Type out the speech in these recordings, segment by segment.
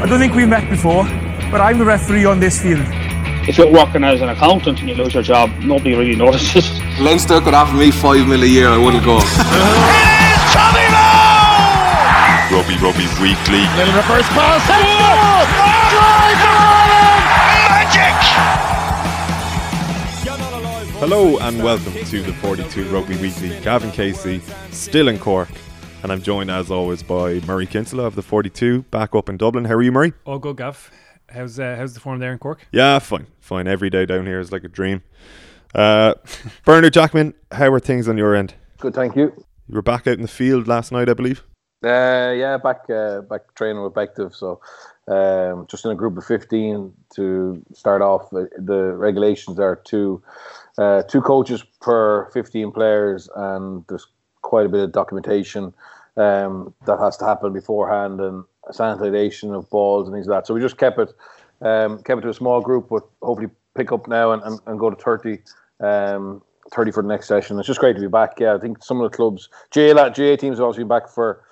I don't think we've met before, but I'm the referee on this field. If you're working as an accountant and you lose your job, nobody really notices. Leinster could offer me five mil a year, I wouldn't go. Rugby Rugby Weekly. Little reverse pass. Hello and welcome to the 42 Rugby Weekly. Gavan Casey, still in Cork, and I'm joined as always by Murray Kinsella of the 42, back up in Dublin. How are you, Murray? All good, Gav. How's uh, how's the form there in Cork? Yeah, fine, fine. Every day down here is like a dream. Uh, Bernard Jackman, how are things on your end? Good, thank you. You were back out in the field last night, I believe. Uh, yeah, back uh, back training with Bective, so um, just in a group of fifteen to start off. Uh, the regulations are two uh, two coaches per fifteen players, and there's quite a bit of documentation um, that has to happen beforehand and sanitization of balls and things like that. So we just kept it um, kept it to a small group, but hopefully pick up now and, and, and go to thirty. Um, 30 for the next session. It's just great to be back. Yeah, I think some of the clubs, GA, GA teams have also been back for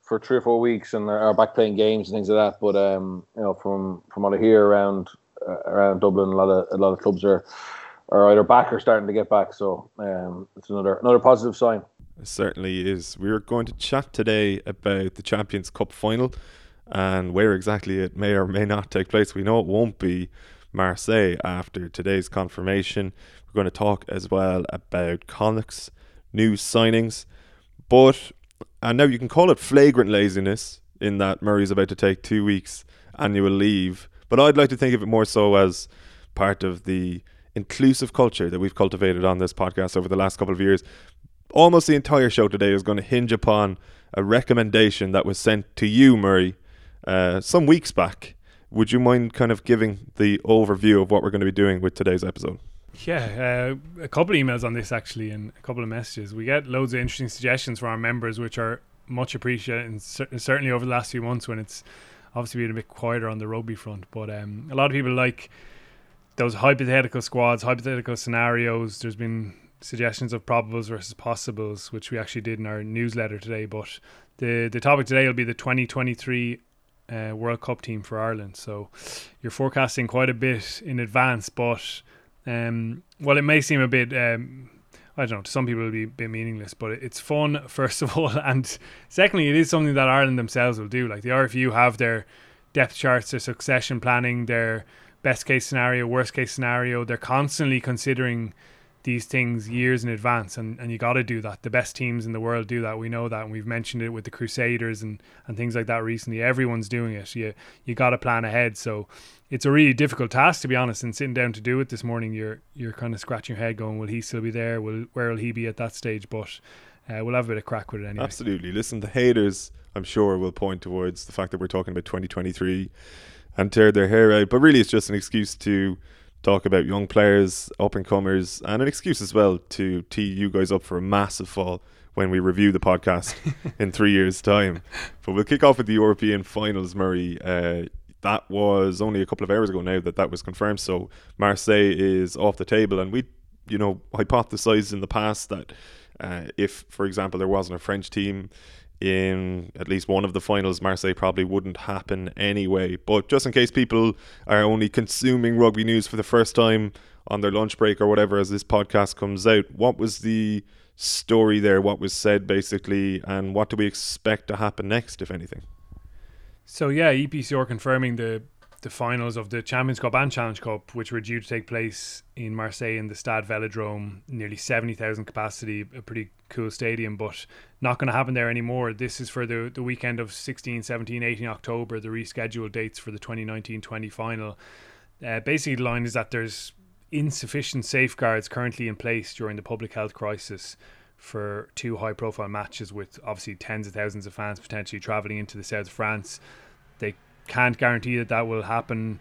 for three or four weeks and are back playing games and things like that. But um, you know, from from what I hear around uh, around Dublin, a lot of a lot of clubs are are either back or starting to get back. So um, it's another another positive sign. It certainly is. We're going to chat today about the Champions Cup final and where exactly it may or may not take place. We know it won't be Marseille after today's confirmation. We're going to talk as well about Connacht's new signings, but and now you can call it flagrant laziness in that Murray's about to take two weeks annual leave. But I'd like to think of it more so as part of the inclusive culture that we've cultivated on this podcast over the last couple of years. Almost the entire show today is going to hinge upon a recommendation that was sent to you, Murray, uh, some weeks back. Would you mind kind of giving the overview of what we're going to be doing with today's episode? Yeah, uh, a couple of emails on this actually, and a couple of messages. We get loads of interesting suggestions from our members, which are much appreciated, and cer- certainly over the last few months when it's obviously been a bit quieter on the rugby front. But um, a lot of people like those hypothetical squads, hypothetical scenarios. There's been suggestions of probables versus possibles, which we actually did in our newsletter today. But the the topic today will be the 2023 uh, World Cup team for Ireland. So you're forecasting quite a bit in advance, but um, well, it may seem a bit. Um, I don't know. To some people, it'll be a bit meaningless, but it's fun first of all, and secondly, it is something that Ireland themselves will do. Like the RFU have their depth charts, their succession planning, their best case scenario, worst case scenario. They're constantly considering these things years in advance and, and you got to do that. The best teams in the world do that. We know that and we've mentioned it with the crusaders and, and things like that recently. Everyone's doing it. You you got to plan ahead. So it's a really difficult task to be honest and sitting down to do it this morning you're you're kind of scratching your head going will he still be there? Will where will he be at that stage? But uh, we'll have a bit of crack with it anyway. Absolutely. Listen the haters i'm sure will point towards the fact that we're talking about 2023 and tear their hair out. But really it's just an excuse to talk about young players, up and comers, and an excuse as well to tee you guys up for a massive fall when we review the podcast in three years' time. But we'll kick off with the European finals, Murray. Uh, that was only a couple of hours ago now that that was confirmed. So Marseille is off the table, and we, you know, hypothesized in the past that uh, if, for example, there wasn't a French team in at least one of the finals, Marseille probably wouldn't happen anyway. But just in case people are only consuming rugby news for the first time on their lunch break or whatever as this podcast comes out, what was the story there? What was said basically, and what do we expect to happen next, if anything? So yeah, EPCR confirming the the finals of the Champions Cup and Challenge Cup, which were due to take place in Marseille in the Stade Velodrome, nearly 70,000 capacity, a pretty cool stadium, but not going to happen there anymore. This is for the, the weekend of 16, 17, 18 October, the rescheduled dates for the 2019 20 final. Uh, basically, the line is that there's insufficient safeguards currently in place during the public health crisis for two high profile matches with obviously tens of thousands of fans potentially travelling into the south of France. Can't guarantee that that will happen.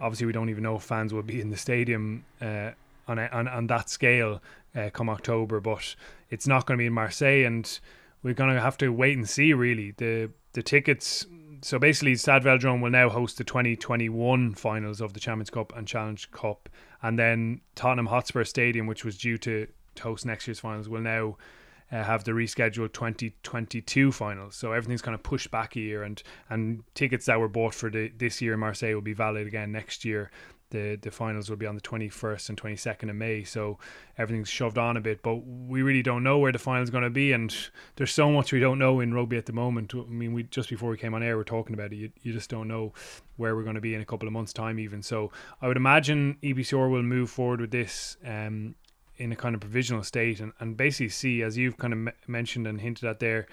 Obviously, we don't even know if fans will be in the stadium uh, on, a, on on that scale uh, come October. But it's not going to be in Marseille, and we're going to have to wait and see. Really, the the tickets. So basically, Stade Velodrome will now host the 2021 finals of the Champions Cup and Challenge Cup, and then Tottenham Hotspur Stadium, which was due to host next year's finals, will now uh, have the rescheduled 2022 finals. So everything's kind of pushed back a year, and and tickets that were bought for the, this year in Marseille will be valid again next year. The the finals will be on the 21st and 22nd of May, so everything's shoved on a bit. But we really don't know where the final's going to be, and there's so much we don't know in rugby at the moment. I mean, we just before we came on air, we're talking about it. You, you just don't know where we're going to be in a couple of months' time, even. So I would imagine EPCR will move forward with this um, in a kind of provisional state and, and basically see, as you've kind of m- mentioned and hinted at there,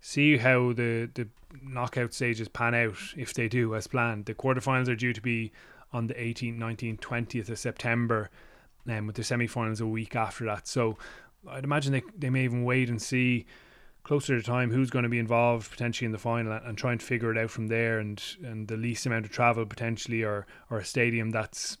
see how the, the knockout stages pan out if they do as planned. The quarterfinals are due to be on the 18th, 19th, 20th of September, and um, with the semi-finals a week after that. So I'd imagine they, they may even wait and see closer to time who's going to be involved potentially in the final and, try and figure it out from there and and the least amount of travel potentially or or a stadium that's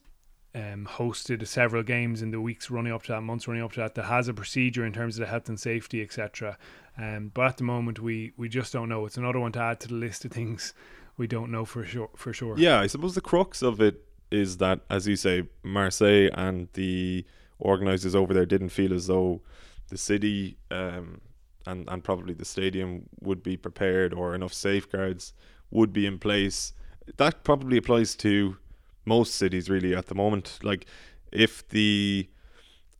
um, hosted several games in the weeks running up to that, months running up to that, that has a procedure in terms of the health and safety, etc. Um, but at the moment, we we just don't know. It's another one to add to the list of things we don't know for sure. For sure. Yeah, I suppose the crux of it is that, as you say, Marseille and the organisers over there didn't feel as though the city um, and and probably the stadium would be prepared or enough safeguards would be in place. That probably applies to most cities really at the moment. Like if the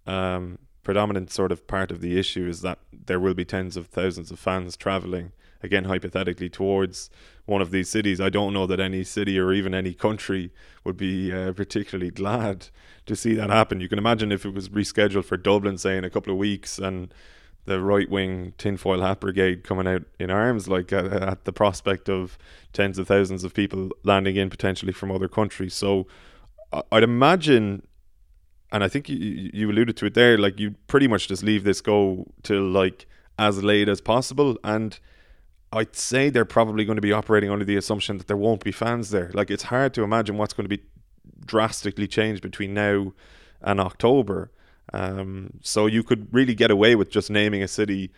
um, predominant sort of part of the issue is that there will be tens of thousands of fans traveling again hypothetically towards one of these cities i don't know that any city or even any country would be uh, particularly glad to see that happen you can imagine if it was rescheduled for dublin say in a couple of weeks and the right wing tinfoil hat brigade coming out in arms, like uh, at the prospect of tens of thousands of people landing in potentially from other countries. So I'd imagine, and I think you, you alluded to it there, like you'd pretty much just leave this go till like as late as possible. And I'd say they're probably going to be operating under the assumption that there won't be fans there. Like it's hard to imagine what's going to be drastically changed between now and October. Um, so you could really get away with just naming a city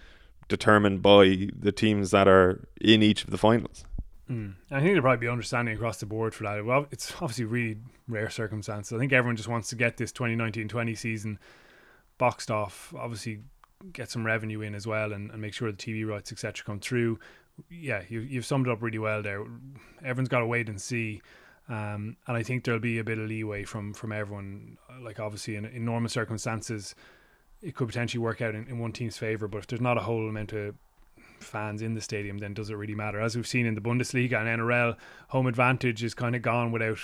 determined by the teams that are in each of the finals. Mm. I think there'll probably be understanding across the board for that. Well, it's obviously really rare circumstances. I think everyone just wants to get this 2019-20 season boxed off. Obviously, get some revenue in as well, and, and make sure the TV rights etc. come through. Yeah, you, you've summed up really well there. Everyone's got to wait and see um, and I think there'll be a bit of leeway from from everyone. Like obviously in, in normal circumstances, it could potentially work out in, in one team's favor. But if there's not a whole amount of fans in the stadium, then does it really matter? As we've seen in the Bundesliga and NRL, home advantage is kind of gone without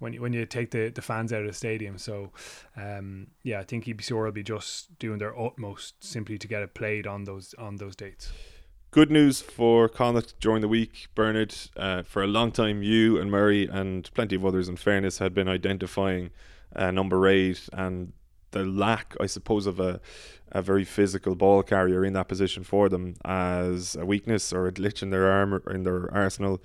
when you, when you take the, the fans out of the stadium. So, um, yeah, I think EPCR will be just doing their utmost simply to get it played on those on those dates. Good news for Connacht during the week, Bernard. Uh, for a long time, you and Murray and plenty of others, in fairness, had been identifying uh, number eight and the lack, I suppose, of a, a very physical ball carrier in that position for them as a weakness or a glitch in their arm in their arsenal.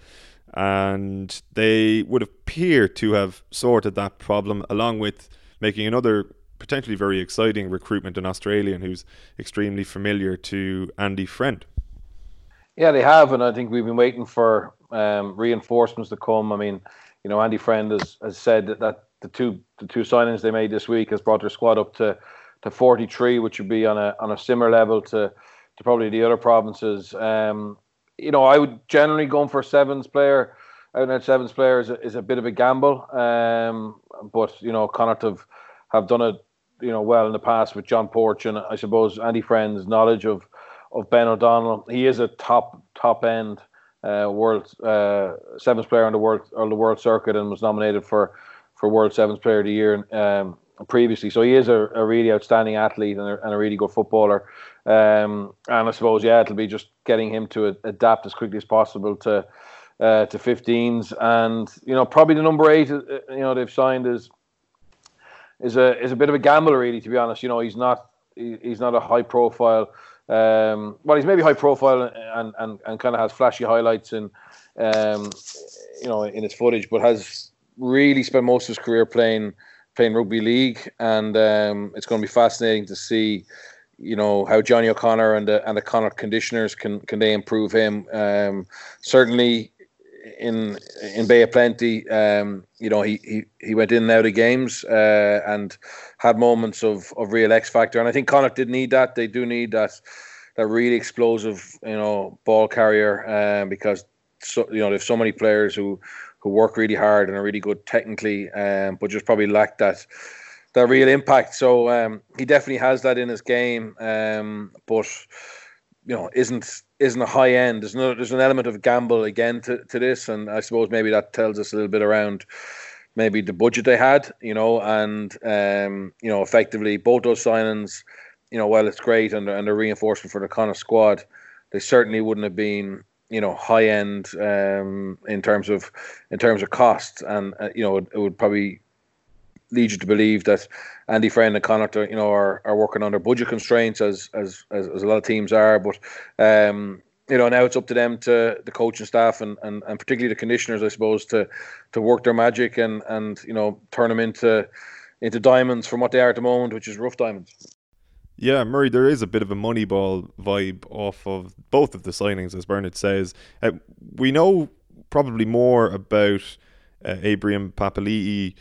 And they would appear to have sorted that problem along with making another potentially very exciting recruitment, an Australian who's extremely familiar to Andy Friend. Yeah, they have, and I think we've been waiting for um, reinforcements to come. I mean, you know, Andy Friend has, has said that, that the two the two signings they made this week has brought their squad up to, to 43, which would be on a on a similar level to to probably the other provinces. Um, you know, I would generally go for a sevens player. Out and sevens player is a, is a bit of a gamble, um, but you know, Connacht have have done it you know well in the past with John Porch and I suppose Andy Friend's knowledge of of Ben O'Donnell. He is a top top end uh, world uh, sevens player on the world on the world circuit and was nominated for for World Sevens Player of the Year um, previously. So he is a, a really outstanding athlete and a, and a really good footballer. Um, and I suppose yeah, it'll be just getting him to adapt as quickly as possible to uh, to 15s. And you know, probably the number eight, uh, you know, they've signed is is a is a bit of a gamble, really. To be honest, you know, he's not he, he's not a high profile um, well, he's maybe high profile and, and, and kind of has flashy highlights in, um, you know, in his footage, but has really spent most of his career playing playing rugby league, and um, it's going to be fascinating to see, you know, how Johnny O'Connor and the and the Connacht conditioners can can they improve him. Um, certainly, in in Bay of Plenty, um, you know, he, he he went in and out of games uh, and had moments of, of real X factor. And I think Connacht did need that. They do need that that really explosive, you know, ball carrier. Um, because so you know, there's so many players who who work really hard and are really good technically, um, but just probably lack that that real impact. So um, he definitely has that in his game, um, but you know, isn't isn't a high end. There's no there's an element of gamble again to, to this, and I suppose maybe that tells us a little bit around maybe the budget they had, you know, and um, you know, effectively both those signings, you know, while it's great and and a reinforcement for the of squad, they certainly wouldn't have been you know high end um, in terms of in terms of cost, and uh, you know it, it, would probably lead you to believe that Andy Friend and Connacht are you know are, are working under budget constraints as, as as as a lot of teams are, but um, you know now it's up to them to the coaching staff and, and, and particularly the conditioners, I suppose, to to work their magic and and you know turn them into into diamonds from what they are at the moment, which is rough diamonds. Yeah, Murray, there is a bit of a Moneyball vibe off of both of the signings, as Bernard says. Uh, we know probably more about uh, Abraham Papali'i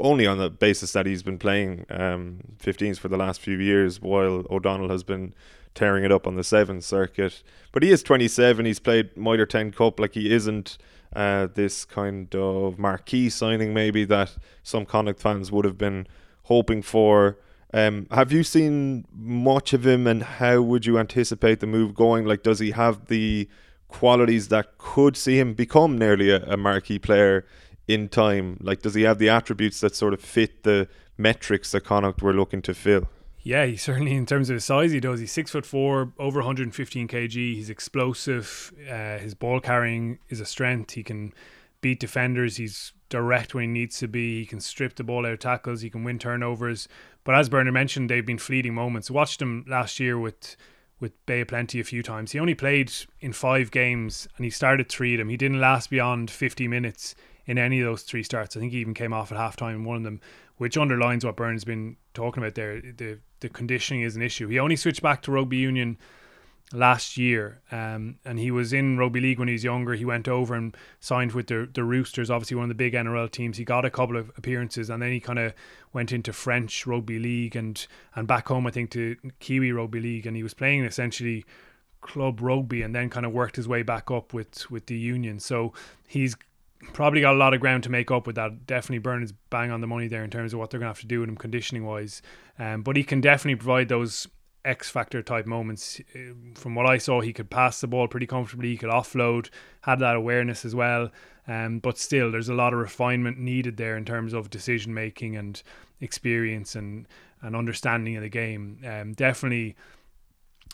only on the basis that he's been playing um, 15s for the last few years, while O'Donnell has been tearing it up on the seventh circuit. But he is 27. He's played Mitre 10 Cup. Like he isn't uh, this kind of marquee signing, maybe that some Connacht fans would have been hoping for. Um, have you seen much of him, and how would you anticipate the move going? Like, does he have the qualities that could see him become nearly a, a marquee player in time? Like, does he have the attributes that sort of fit the metrics that Connacht were looking to fill? Yeah, he certainly, in terms of his size, he does. He's six foot four, over 115 kg. He's explosive. Uh, his ball carrying is a strength. He can beat defenders. He's direct when he needs to be. He can strip the ball out of tackles. He can win turnovers. But as Bernard mentioned, they've been fleeting moments. Watched him last year with with Bay Plenty a few times. He only played in five games and he started three of them. He didn't last beyond 50 minutes in any of those three starts. I think he even came off at halftime in one of them, which underlines what Burns has been talking about there. The the conditioning is an issue. He only switched back to rugby union last year, um, and he was in rugby league when he was younger. He went over and signed with the the Roosters, obviously one of the big NRL teams. He got a couple of appearances, and then he kind of went into French rugby league and and back home, I think, to Kiwi rugby league, and he was playing essentially club rugby, and then kind of worked his way back up with with the union. So he's probably got a lot of ground to make up with that. Definitely Bernard's bang on the money there in terms of what they're going to have to do with him conditioning wise. Um, but he can definitely provide those X factor type moments. Uh, from what I saw, he could pass the ball pretty comfortably. He could offload, had that awareness as well. Um, but still, there's a lot of refinement needed there in terms of decision making and experience and and understanding of the game. Um, definitely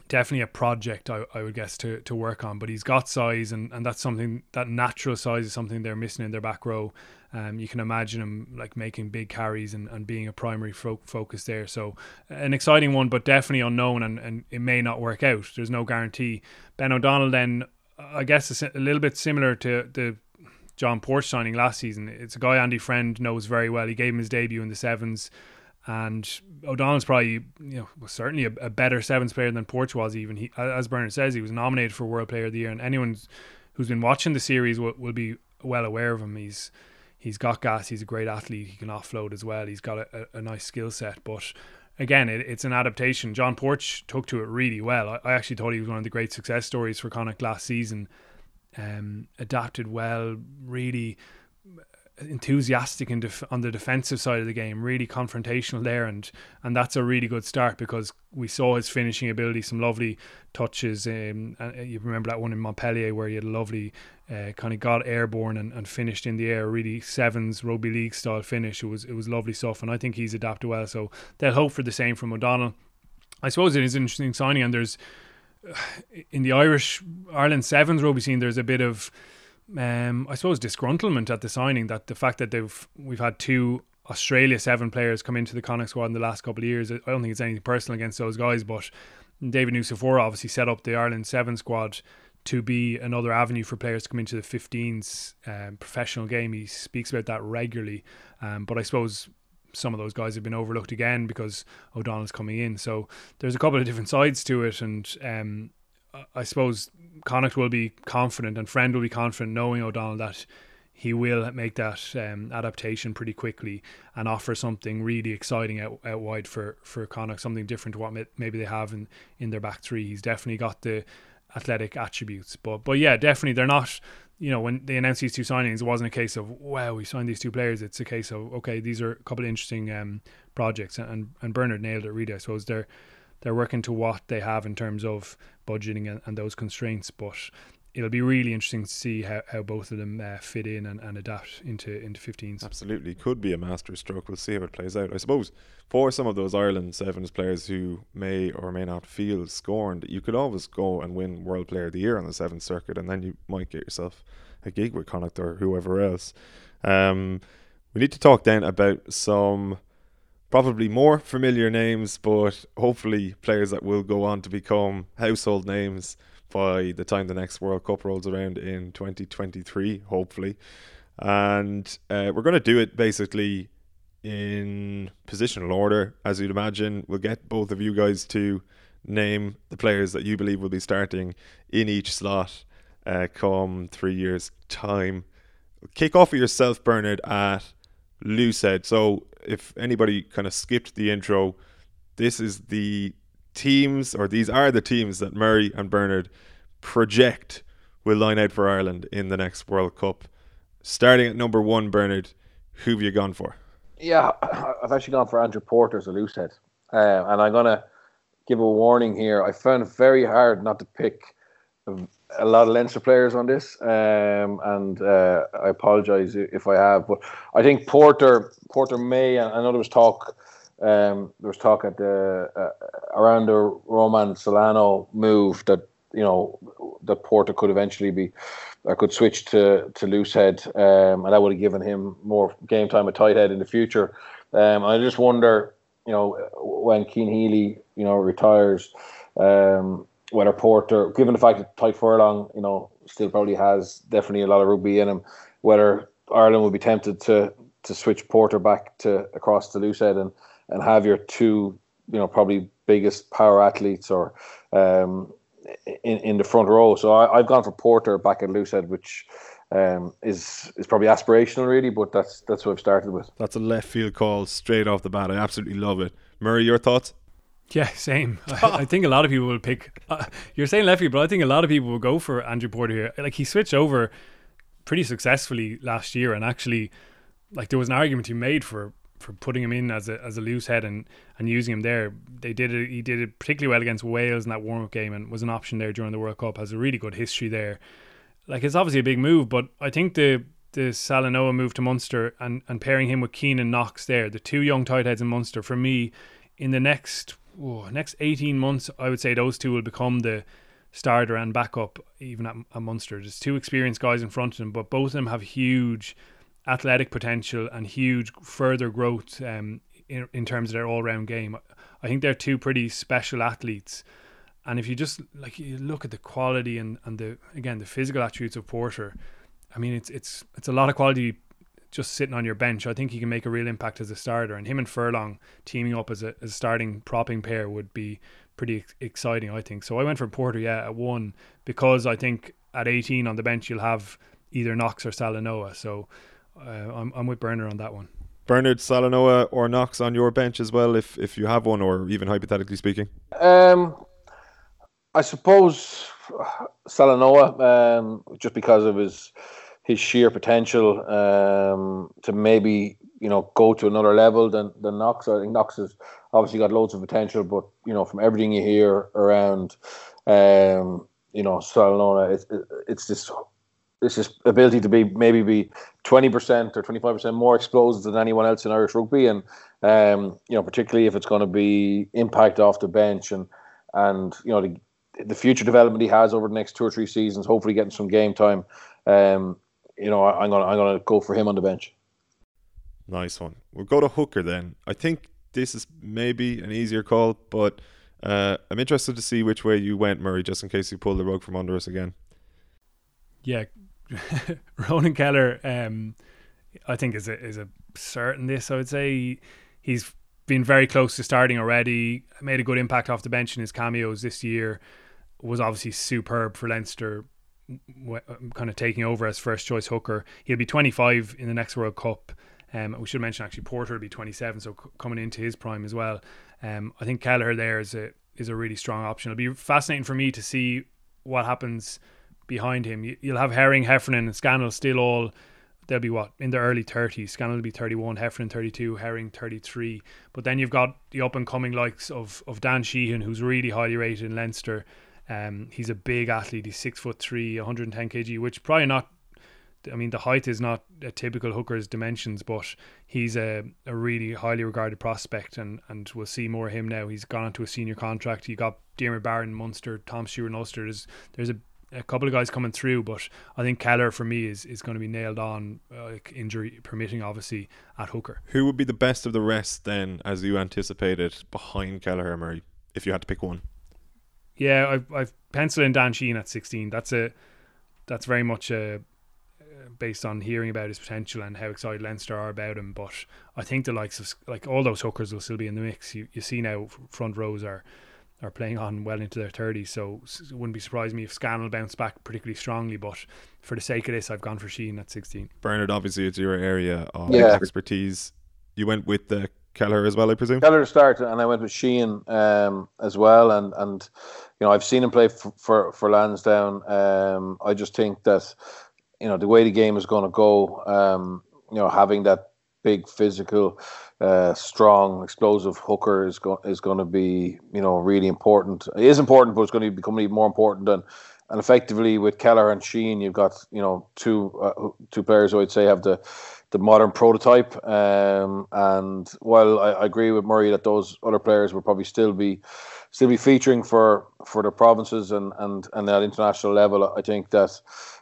definitely a project I, I would guess to, to work on but he's got size and, and that's something that natural size is something they're missing in their back row. Um, you can imagine him like making big carries and, and being a primary fo- focus there. So an exciting one but definitely unknown and, and it may not work out. There's no guarantee. Ben O'Donnell then I guess is a little bit similar to the John Porch signing last season. It's a guy Andy Friend knows very well. He gave him his debut in the sevens and O'Donnell's probably, you know, was certainly a, a, better sevens player than Porch was. Even he, as Bernard says, he was nominated for World Player of the Year, and anyone who's been watching the series will, will be well aware of him. He's he's got gas. He's a great athlete. He can offload as well. He's got a, a, a nice skill set, but again, it, it's an adaptation. John Porch took to it really well. I, I, actually thought he was one of the great success stories for Connacht last season. Um, adapted well, really enthusiastic in def- on the defensive side of the game, really confrontational there, and and that's a really good start because we saw his finishing ability, some lovely touches. Um, and uh, you remember that one in Montpellier where he had a lovely uh, kind of got airborne and, and finished in the air, really sevens rugby league style finish. It was it was lovely stuff, and I think he's adapted well. So they'll hope for the same from O'Donnell. I suppose it is an interesting signing, and there's in the Irish Ireland sevens rugby scene, there's a bit of um, I suppose disgruntlement at the signing that the fact that they've we've had two Australia seven players come into the Connacht squad in the last couple of years. I don't think it's anything personal against those guys, but David Nucifora obviously set up the Ireland seven squad to be another avenue for players to come into the 15s um, professional game. He speaks about that regularly, um, but I suppose some of those guys have been overlooked again because O'Donnell's coming in. So there's a couple of different sides to it, and um, I suppose Connacht will be confident and Friend will be confident knowing O'Donnell that he will make that um, adaptation pretty quickly and offer something really exciting out, out wide for for Connacht, something different to what maybe they have in, in their back three. He's definitely got the athletic attributes, but but yeah, definitely they're not. You know, when they announced these two signings, it wasn't a case of wow, we signed these two players. It's a case of okay, these are a couple of interesting um, projects, and and Bernard nailed it. Really, I suppose they're they're working to what they have in terms of budgeting and, and those constraints, but it'll be really interesting to see how, how both of them uh, fit in and, and adapt into into 15s. Absolutely, could be a master stroke. We'll see how it plays out. I suppose for some of those Ireland sevens players who may or may not feel scorned, you could always go and win World Player of the Year on the seventh circuit, and then you might get yourself a gig with Connacht or whoever else. Um, we need to talk then about some probably more familiar names, but hopefully players that will go on to become household names by the time the next World Cup rolls around in 2023, hopefully. And uh, we're going to do it basically in positional order, as you'd imagine. We'll get both of you guys to name the players that you believe will be starting in each slot uh, come three years' time. Kick off with yourself, Bernard, at Loosehead. So, if anybody kind of skipped the intro, this is the teams, or these are the teams that Murray and Bernard project will line out for Ireland in the next World Cup. Starting at number one, Bernard, who have you gone for? Yeah, I've actually gone for Andrew Porter as a loosehead. Uh, and I'm going to give a warning here. I found it very hard not to pick a lot of Leinster players on this, um, and uh, I apologise if I have. But I think Porter, Porter may. I know there was talk um, there was talk at the uh, around the Roman Salanoa move that you know that Porter could eventually be I could switch to to loosehead, um, and that would have given him more game time at tight head in the future. Um, I just wonder, you know, when Cian Healy, you know, retires, um, whether Porter, given the fact that Tadhg Furlong, you know, still probably has definitely a lot of rugby in him, whether Ireland would be tempted to to switch Porter back to across to loosehead and and have your two, you know, probably biggest power athletes or um, in, in the front row. So I, have gone for Porter back at loosehead, which um, is is probably aspirational, really, but that's that's what I've started with. That's a left field call straight off the bat. I absolutely love it. Murray, your thoughts? Yeah, same. I, I, think a lot of people will pick. Uh, you're saying left field, but I think a lot of people will go for Andrew Porter here. Like he switched over pretty successfully last year, and actually, like there was an argument he made for for putting him in as a as a loosehead and and using him there. They did it. He did it particularly well against Wales in that warm up game and was an option there during the World Cup. Has a really good history there. Like it's obviously a big move, but I think the the Salanoa move to Munster and and pairing him with Keenan Knox there, the two young tight heads in Munster for me in the next oh, next eighteen months, I would say those two will become the starter and backup even at, at Munster. There's two experienced guys in front of them, but both of them have huge athletic potential and huge further growth um, in, in terms of their all round game. I think they're two pretty special athletes. And if you just like you look at the quality and, and the again the physical attributes of Porter, I mean it's it's it's a lot of quality just sitting on your bench. I think he can make a real impact as a starter, and him and Furlong teaming up as a, as a starting propping pair would be pretty ex- exciting. I think so. I went for Porter, yeah, at one because I think at 18 on the bench you'll have either Knox or Salanoa. So uh, I'm I'm with Bernard on that one. Bernard Salanoa or Knox on your bench as well, if if you have one, or even hypothetically speaking. Um, I suppose Salanoa, um, just because of his his sheer potential um, to maybe you know go to another level than than Knox. I think Knox has obviously got loads of potential, but you know from everything you hear around, um, you know Salanoa, it's it's this it's ability to be maybe be 20% or 25% more explosive than anyone else in Irish rugby and um, you know particularly if it's going to be impact off the bench and and you know the, the future development he has over the next two or three seasons hopefully getting some game time um, you know I'm going to I'm going to go for him on the bench nice one we'll go to hooker then I think this is maybe an easier call but uh, I'm interested to see which way you went Murray just in case you pull the rug from under us again yeah, Ronan Kelleher, um, I think is a is a certain this. I would say he's been very close to starting already. Made a good impact off the bench in his cameos this year. Was obviously superb for Leinster w- kind of taking over as first choice hooker. He'll be 25 in the next World Cup. Um, we should mention actually Porter will be 27, so c- coming into his prime as well. Um, I think Kelleher there is a is a really strong option. It'll be fascinating for me to see what happens behind him. You, you'll have Herring, Heffernan, and Scannell still all. They'll be what in the early 30s. Scannell will be 31, Heffernan 32, Herring 33. But then you've got the up and coming likes of of Dan Sheehan, who's really highly rated in Leinster. Um, he's a big athlete. He's six foot three, 110 kg, which probably not. I mean, the height is not a typical hooker's dimensions, but he's a, a really highly regarded prospect, and, and we'll see more of him now. He's gone onto a senior contract. You got Diarmuid Barron, Munster, Tom Stewart, and Ulster. There's there's a, a couple of guys coming through, but I think Keller for me is, is going to be nailed on, uh, injury permitting, obviously at hooker. Who would be the best of the rest then, as you anticipated, behind Kelleher Murray, if you had to pick one? Yeah, I've I've penciled in Dan Sheehan at 16. That's a that's very much a uh, based on hearing about his potential and how excited Leinster are about him. But I think the likes of like all those hookers will still be in the mix. You you see now front rows are are playing on well into their 30s, so it wouldn't be surprised me if Scannell bounced back particularly strongly. But for the sake of this, I've gone for Sheehan at 16. Bernard, obviously, it's your area of Yeah. expertise. You went with the Kelleher as well, I presume. Keller to start, and I went with Sheehan um, as well. And and you know I've seen him play for for, for Lansdowne. Um, I just think that you know the way the game is going to go. Um, you know having that big physical, uh, strong, explosive hooker is going is going to be you know really important. It is important, but it's going to become even more important. And and effectively with Keller and Sheehan, you've got you know two uh, two players who I'd say have the the modern prototype. Um, and while I, I agree with Murray that those other players will probably still be still be featuring for for the provinces and and and at international level, I think that.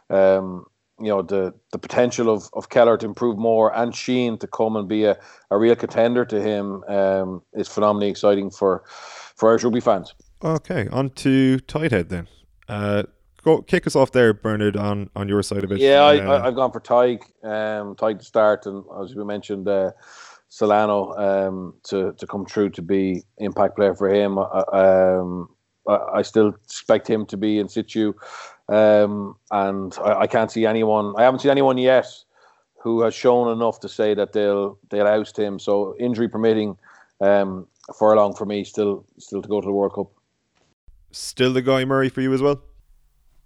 Um, you know the the potential of, of Keller to improve more and Sheehan to come and be a, a real contender to him um, is phenomenally exciting for for Irish rugby fans. Okay, on to Tighthead then. Uh, go kick us off there, Bernard, on, on your side of it. Yeah, I, Uh, I, I've gone for Tadhg, um, Tadhg to start, and as we mentioned, uh, Salanoa um, to to come through to be impact player for him. I, um, I, I still expect him to be in situ, um, and I, I can't see anyone. I haven't seen anyone yet who has shown enough to say that they'll they'll oust him. So injury permitting, um, Furlong for me still still to go to the World Cup. Still the guy Murray for you as well?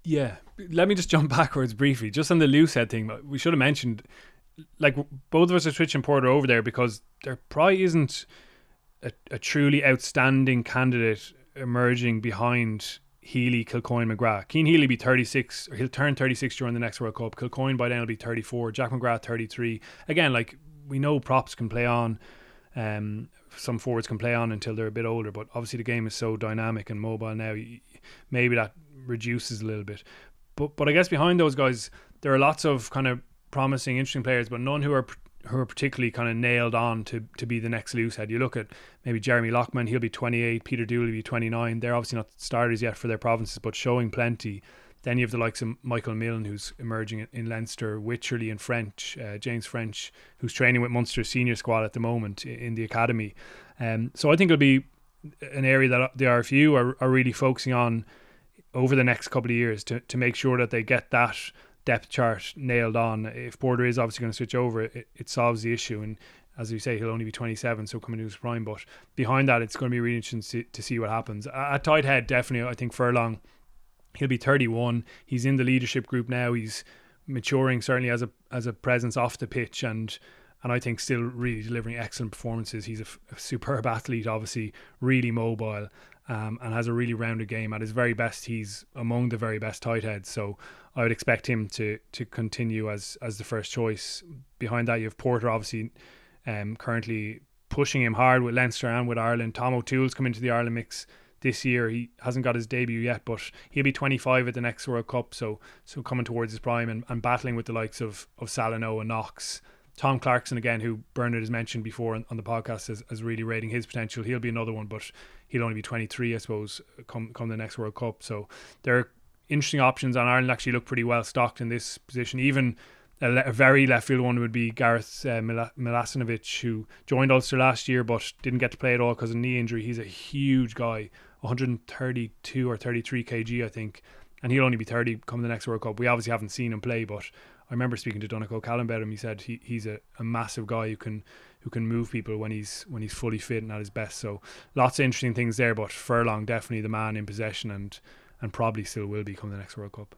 Yeah, let me just jump backwards briefly, just on the loose head thing. We should have mentioned, like both of us are switching Porter over there because there probably isn't a, a truly outstanding candidate emerging behind Healy, Kilcoyne, McGrath. Cian Healy be 36, or he'll turn 36 during the next World Cup. Kilcoyne by then will be 34. Jack McGrath 33. Again, like we know props can play on. Um, some forwards can play on until they're a bit older, but obviously the game is so dynamic and mobile now. Maybe that reduces a little bit. But but I guess behind those guys, there are lots of kind of promising, interesting players, but none who are who are particularly kind of nailed on to to be the next loose head. You look at maybe Jeremy Loughman, he'll be 28. Peter Dooley will be 29. They're obviously not starters yet for their provinces, but showing plenty. Then you have the likes of Michael Milne, who's emerging in- in Leinster, Wycherley in French, uh, James French, who's training with Munster's senior squad at the moment in the academy. Um, so I think it'll be an area that the RFU are, are really focusing on over the next couple of years to, to make sure that they get that depth chart nailed on. If Porter is obviously going to switch over, it, it solves the issue. And as you say, he'll only be 27, so coming to his prime. But behind that, it's going to be really interesting to see, to see what happens. At tight head, definitely, I think Furlong, he'll be 31. He's in the leadership group now. He's maturing certainly as a as a presence off the pitch and and I think still really delivering excellent performances. He's a, f- a superb athlete, obviously really mobile, um, and has a really rounded game. At his very best, he's among the very best tight heads. So I would expect him to to continue as as the first choice. Behind that, you have Porter, obviously, um, currently pushing him hard with Leinster and with Ireland. Tom O'Toole's come into the Ireland mix this year. He hasn't got his debut yet, but he'll be 25 at the next World Cup. So so coming towards his prime and, and battling with the likes of of Salanoa and Knox. Tom Clarkson again, who Bernard has mentioned before on, on the podcast, as, as really rating his potential. He'll be another one, but he'll only be 23, I suppose, come come the next World Cup. So there are interesting options, and Ireland actually look pretty well stocked in this position. Even a, le- a very left field one would be Gareth uh, Mila- Milasinovic, who joined Ulster last year but didn't get to play at all because of knee injury. He's a huge guy, 132 or 33 kg, I think. and he'll only be 30 come the next World Cup. We obviously haven't seen him play, but I remember speaking to Donncha O'Callaghan about him. He said he, he's a, a massive guy who can who can move people when he's when he's fully fit and at his best. So lots of interesting things there. But Furlong definitely the man in possession and and probably still will be come the next World Cup.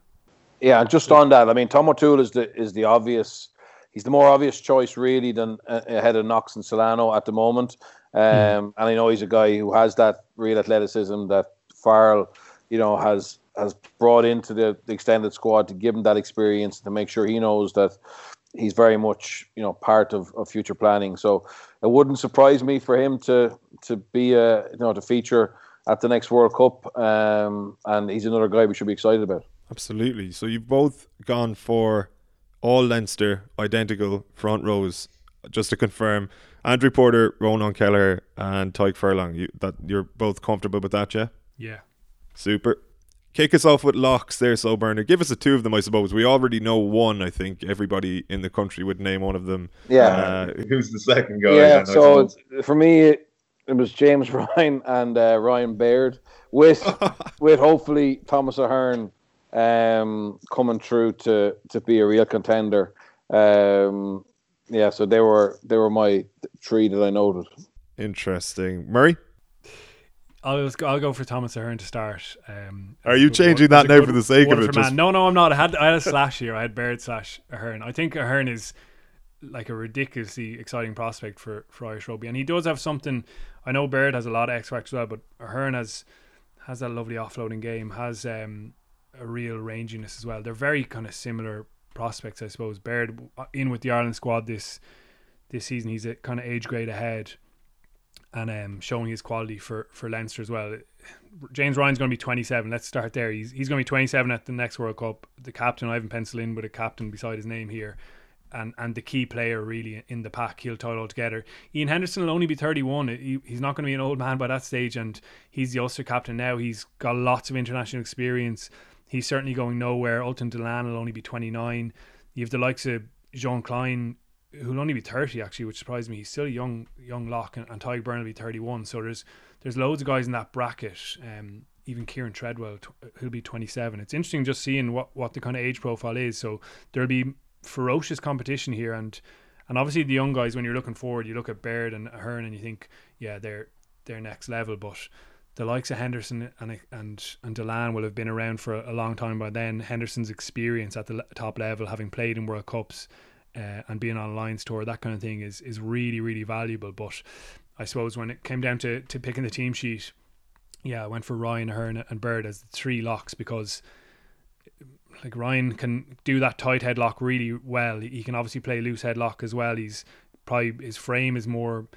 Yeah, and just on that, I mean, Tom O'Toole is the is the obvious. He's the more obvious choice, really, than uh, ahead of Knox and Salanoa at the moment. Um, mm. And I know he's a guy who has that real athleticism that Farrell, you know, has has brought into the, the extended squad to give him that experience to make sure he knows that he's very much you know part of, of future planning. So it wouldn't surprise me for him to to be a you know to feature at the next World Cup. Um, and he's another guy we should be excited about. Absolutely. So you've both gone for all Leinster identical front rows. Just to confirm, Andrew Porter, Ronan Kelleher, and Tadhg Furlong. You that you're both comfortable with that, yeah? Yeah. Super. Kick us off with locks there, so Bernard. Give us a two of them, I suppose. We already know one. I think everybody in the country would name one of them. Yeah. Uh, Who's the second guy? Yeah. So for me, it, it was James Ryan and uh, Ryan Baird with with hopefully Thomas Ahern um, coming through to to be a real contender. Um, yeah, so they were they were my three that I noted. Interesting, Murray. I'll I'll go for Thomas Ahern to start. Um, Are you changing that now for the sake of it? Just... No, no, I'm not. I had I had a slash here. I had Baird slash Ahern. I think Ahern is like a ridiculously exciting prospect for, for Irish rugby, and he does have something. I know Baird has a lot of X factor as well, but Ahern has has that lovely offloading game, has um, a real ranginess as well. They're very kind of similar prospects, I suppose. Baird in with the Ireland squad this this season, he's a kind of age grade ahead, and um, showing his quality for for Leinster as well. James Ryan's going to be 27. Let's start there. He's he's going to be 27 at the next World Cup. The captain, I haven't penciled in with a captain beside his name here and and the key player really in the pack. He'll tie it all together. Ian Henderson will only be 31. He, he's not going to be an old man by that stage, and he's the Ulster captain now. He's got lots of international experience. He's certainly going nowhere. Ultan Dillane will only be 29. You have the likes of Jean Kleyn, who'll only be 30 actually, which surprised me. He's still a young young lock, and, and Tadhg Beirne will be 31. So there's there's loads of guys in that bracket. Um, even Kieran Treadwell, he'll be 27. It's interesting just seeing what, what the kind of age profile is. So there'll be ferocious competition here, and and obviously the young guys. When you're looking forward, you look at Baird and Hearn, and you think, yeah, they're they're next level. But the likes of Henderson and and and Dillane will have been around for a long time by then. Henderson's experience at the top level, having played in World Cups. Uh, and being on a Lions tour, that kind of thing is is really really valuable. But I suppose when it came down to, to picking the team sheet, yeah, I went for Ryan, Ahern, and Baird as the three locks because like Ryan can do that tight headlock really well. He can obviously play loose headlock as well. He's probably his frame is more.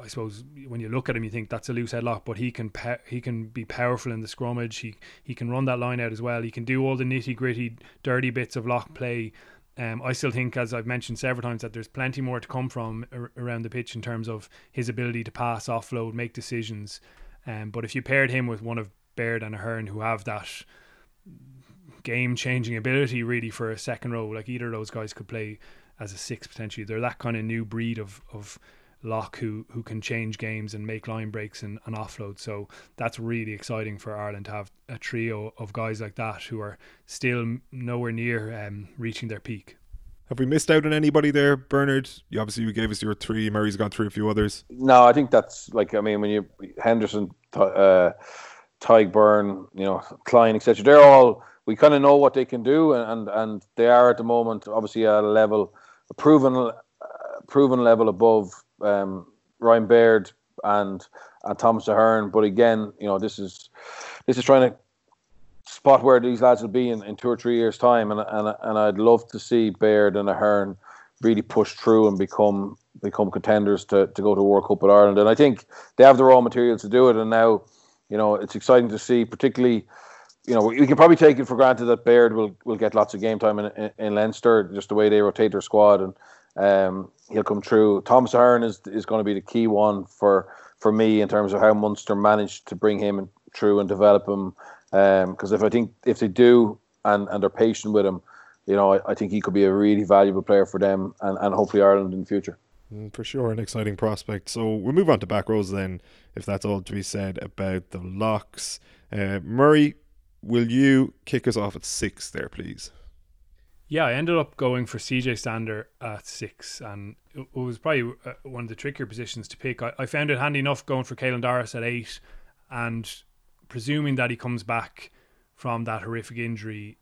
I suppose when you look at him, you think that's a loose headlock, but he can pe- he can be powerful in the scrummage. He he can run that line out as well. He can do all the nitty gritty, dirty bits of lock play. Um, I still think, as I've mentioned several times, that there's plenty more to come from ar- around the pitch in terms of his ability to pass, offload, make decisions. Um, but if you paired him with one of Baird and Ahern, who have that game changing ability really for a second row. Like either of those guys could play as a six potentially. They're that kind of new breed of of lock who who can change games and make line breaks and, and offload. So that's really exciting for Ireland to have a trio of guys like that who are still nowhere near um, reaching their peak. Have we missed out on anybody there, Bernard? You obviously you gave us your three. Murray's gone through a few others. No, I think that's like I mean when you Henderson, uh, Tadhg Beirne, you know Kleyn, etc. They're all we kind of know what they can do, and, and, and they are at the moment obviously at a level, a proven, uh, proven level above um, Ryan Baird and and Thomas Ahern. But again, you know, this is this is trying to spot where these lads will be in, in two or three years' time, and and and I'd love to see Baird and Ahern really push through and become become contenders to, to go to World Cup with Ireland. And I think they have the raw materials to do it. And now, you know, it's exciting to see, particularly you know, we can probably take it for granted that Baird will, will get lots of game time in, in, in Leinster, just the way they rotate their squad, and um, he'll come through. Thomas Ahern is is going to be the key one for for me in terms of how Munster managed to bring him through and develop him. Because um, if I think if they do and, and they're patient with him, you know, I, I think he could be a really valuable player for them and, and hopefully Ireland in the future. Mm, for sure, an exciting prospect. So we'll move on to back rows then, if that's all to be said about the locks. Uh, Murray, will you kick us off at six there, please? Yeah, I ended up going for CJ Stander at six, and it was probably uh, one of the trickier positions to pick. I, I found it handy enough going for Caelan Doris at eight, and presuming that he comes back from that horrific injury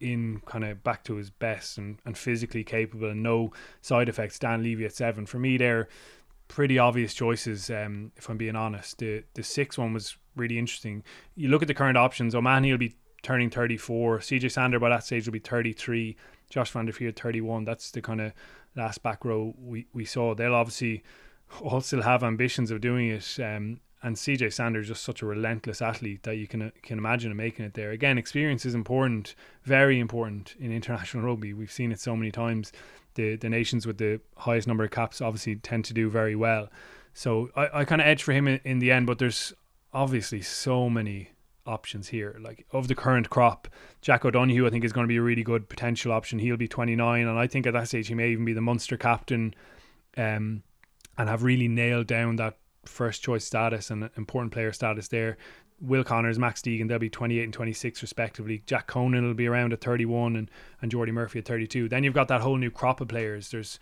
in kind of back to his best and, and physically capable and no side effects. Dan Leavy at seven. For me, they're pretty obvious choices. Um, if I'm being honest, the the six one was really interesting. You look at the current options. O'Mahony will be turning 34. CJ Stander by that stage will be 33. Josh van der Flier 31. That's the kind of last back row we, we saw. They'll obviously all still have ambitions of doing it. Um, and CJ Stander is just such a relentless athlete that you can can imagine him making it there. Again, experience is important, very important in international rugby. We've seen it so many times. The the nations with the highest number of caps obviously tend to do very well. So I, I kind of edge for him in, in the end, but there's obviously so many options here. Like of the current crop, Jack O'Donoghue I think is going to be a really good potential option. He'll be 29, and I think at that stage he may even be the Munster captain, um, and have really nailed down that first choice status and important player status there. Will Connors, Max Deegan, they'll be 28 and 26 respectively. Jack Conan will be around at 31 and, and Jordi Murphy at 32. Then you've got that whole new crop of players. There's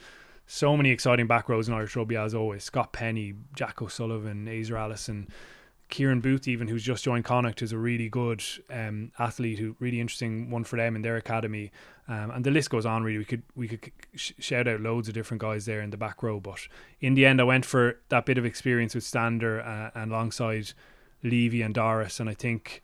so many exciting back rows in Irish rugby as always. Scott Penny, Jack O'Sullivan, Azur Allison, Kieran Booth, even who's just joined Connacht, is a really good um, athlete, who really interesting one for them in their academy, um, and the list goes on. Really, we could we could sh- shout out loads of different guys there in the back row, but in the end, I went for that bit of experience with Stander uh, and alongside Leavy and Doris, and I think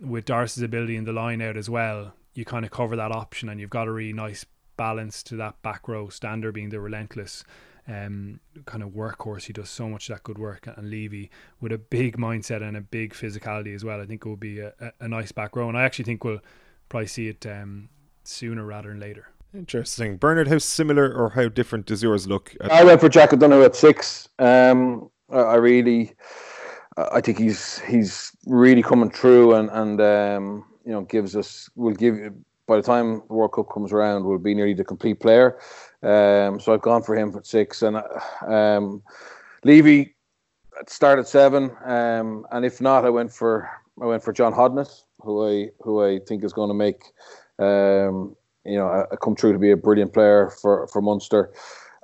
with Doris's ability in the line out as well, you kind of cover that option, and you've got a really nice balance to that back row. Stander being the relentless um, kind of workhorse. He does so much that good work. And Leavy with a big mindset and a big physicality as well. I think it will be a, a, a nice back row. And I actually think we'll probably see it um, sooner rather than later. Interesting. Bernard, how similar or how different does yours look? I went for Jack O'Donoghue at six. Um, I, I really, I think he's he's really coming through and and um, you know gives us will give by the time the World Cup comes around we'll be nearly the complete player. Um, so I've gone for him for six, and um, Leavy started seven, um, and if not, I went for I went for John Hodnett, who I who I think is going to make um, you know come true to be a brilliant player for for Munster.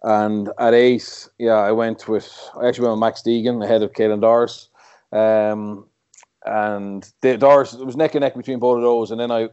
And at eight, yeah, I went with I actually went with Max Deegan ahead of Caelan Doris. Um, and the, Doris it was neck and neck between both of those, and then I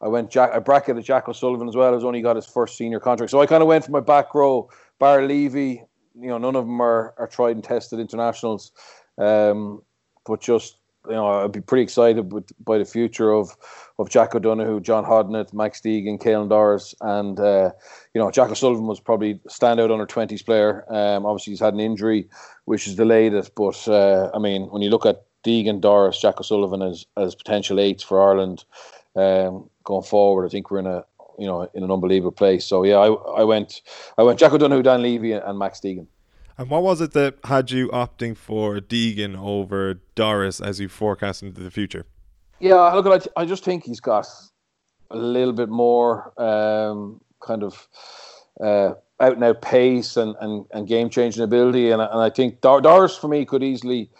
I went Jack, I bracketed Jack O'Sullivan as well, who's only got his first senior contract. So I kind of went for my back row. Bar Leavy, you know, none of them are, are tried and tested internationals. Um, but just, you know, I'd be pretty excited with, by the future of, of Jack O'Donoghue, John Hodnett, Max Deegan, Caelan Doris. And, uh, you know, Jack O'Sullivan was probably standout under 20s player. Um, obviously, he's had an injury, which has delayed it. But, uh, I mean, when you look at Deegan, Doris, Jack O'Sullivan as, as potential eights for Ireland, um, going forward. I think we're in a you know in an unbelievable place. So yeah, I, I went I went Jack O'Donoghue, Dan Leavy, and Max Deegan. And what was it that had you opting for Deegan over Doris as you forecast into the future? Yeah, look, I, I just think he's got a little bit more um, kind of uh, out and out pace and, and, and game changing ability, and, and I think Dor- Doris for me could easily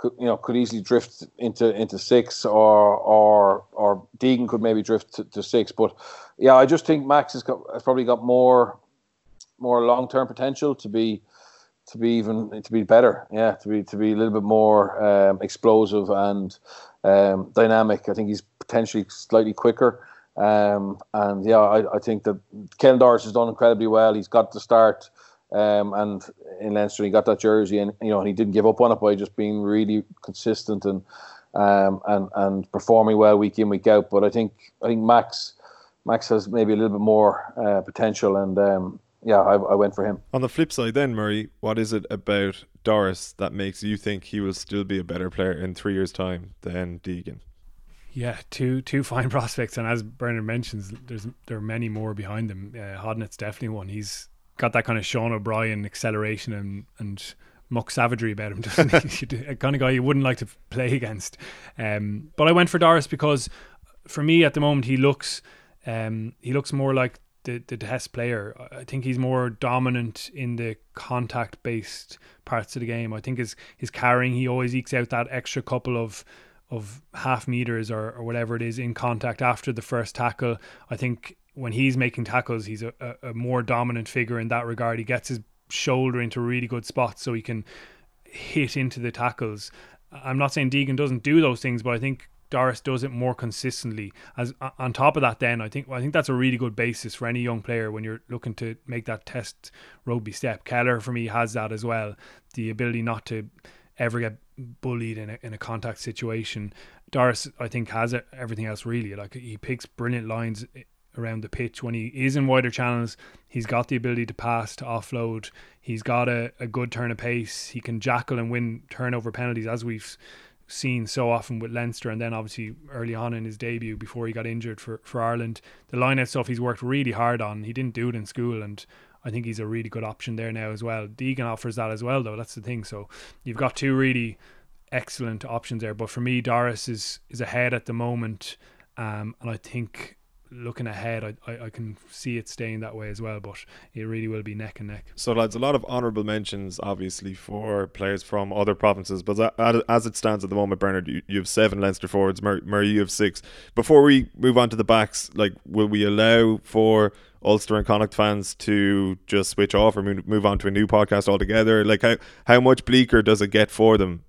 could you know could easily drift into into six or or or Deegan could maybe drift to, to six. But yeah, I just think Max has got has probably got more more long term potential to be to be even to be better. Yeah, to be to be a little bit more um, explosive and um, dynamic. I think he's potentially slightly quicker. Um, and yeah, I, I think that Caelan Doris has done incredibly well. He's got the start um, and in Leinster, he got that jersey, and you know he didn't give up on it by just being really consistent and um, and and performing well week in week out. But I think I think Max Max has maybe a little bit more uh, potential, and um, yeah, I, I went for him. On the flip side, then Murray, what is it about Doris that makes you think he will still be a better player in three years' time than Deegan? Yeah, two two fine prospects, and as Bernard mentions, there's there are many more behind them. Uh, Hodnett's definitely one. He's got that kind of Sean O'Brien acceleration and and muck savagery about him, doesn't he? a kind of guy you wouldn't like to play against. Um, but I went for Doris because for me at the moment he looks um, he looks more like the the test player. I think he's more dominant in the contact based parts of the game. I think his his carrying he always ekes out that extra couple of of half meters or, or whatever it is in contact after the first tackle. I think when he's making tackles, he's a, a, more dominant figure in that regard. He gets his shoulder into really good spots so he can hit into the tackles. I'm not saying Deegan doesn't do those things, but I think Doris does it more consistently. As on top of that, then I think I think that's a really good basis for any young player when you're looking to make that test rugby step. Keller for me has that as well, the ability not to ever get bullied in a, in a contact situation. Doris, I think, has it, everything else really. Like he picks brilliant lines around the pitch when he is in wider channels. He's got the ability to pass, to offload. He's got a, a good turn of pace. He can jackal and win turnover penalties, as we've seen so often with Leinster, and then obviously early on in his debut before he got injured for, for Ireland. The line stuff he's worked really hard on. He didn't do it in school, and I think he's a really good option there now as well. Deegan offers that as well, though. That's the thing. So you've got two really excellent options there. But for me, Doris is is ahead at the moment, um, and I think looking ahead, I, I, I, can see it staying that way as well, but it really will be neck and neck. So, lads, a lot of honourable mentions, obviously, for players from other provinces. But as it stands at the moment, Bernard, you, you have seven Leinster forwards, Murray, you have six. Before we move on to the backs, like, will we allow for Ulster and Connacht fans to just switch off or move on to a new podcast altogether? Like, how, how much bleaker does it get for them?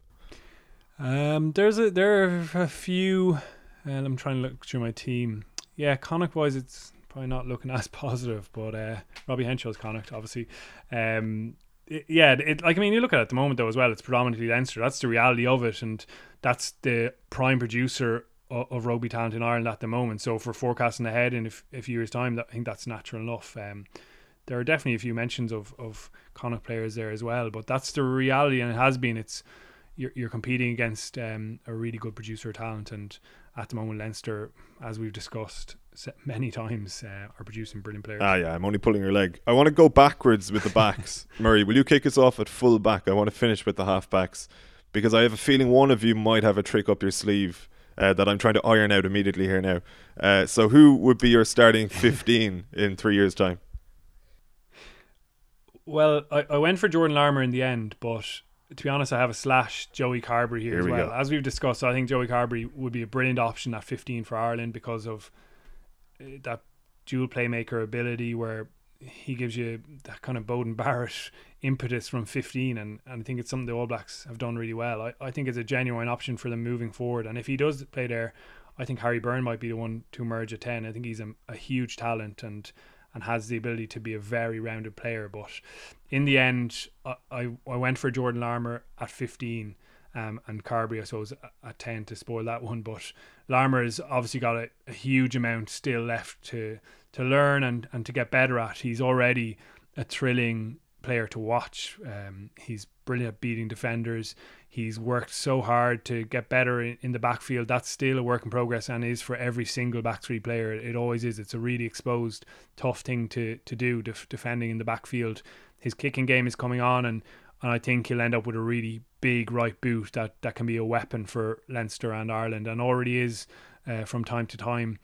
Um, there's a there are a few, and I'm trying to look through my team yeah, Connacht wise, it's probably not looking as positive. But uh, Robbie Henshaw's Connacht, obviously. Um, it, yeah, it, like I mean, you look at it at the moment though as well. It's predominantly Leinster. That's the reality of it, and that's the prime producer of, of rugby talent in Ireland at the moment. So for forecasting ahead in a, f- a few years' time, that, I think that's natural enough. Um, there are definitely a few mentions of of Connacht players there as well, but that's the reality, and it has been. It's you're, you're competing against um, a really good producer talent, and at the moment, Leinster, as we've discussed many times, uh, are producing brilliant players. Ah, yeah, I'm only pulling your leg. I want to go backwards with the backs. Murray, will you kick us off at full back? I want to finish with the half backs because I have a feeling one of you might have a trick up your sleeve. Uh, that I'm trying to iron out immediately here now. Uh, so, who would be your starting 15 in three years' time? Well, I, I went for Jordan Larmour in the end, but to be honest, I have a slash Joey Carbery here, here as we well. Go. As we've discussed, I think Joey Carbery would be a brilliant option at 15 for Ireland because of uh, that dual playmaker ability where he gives you that kind of Beauden Barrett impetus from 15 and, and I think it's something the All Blacks have done really well. I, I think it's a genuine option for them moving forward and if he does play there, I think Harry Byrne might be the one to emerge at 10. I think he's a, a huge talent and and has the ability to be a very rounded player. But in the end, I, I, I went for Jordan Larmour at 15 um, and Carbery, I suppose, at 10 to spoil that one. But Larmour has obviously got a, a, huge amount still left to to learn and, and to get better at. He's already a thrilling player to watch. Um, he's brilliant at beating defenders. He's worked so hard to get better in, in, the backfield. That's still a work in progress and is for every single back three player. It always is. It's a really exposed, tough thing to, to do, def- defending in the backfield. His kicking game is coming on, and, and I think he'll end up with a really big right boot that, that can be a weapon for Leinster and Ireland, and already is uh, from time to time.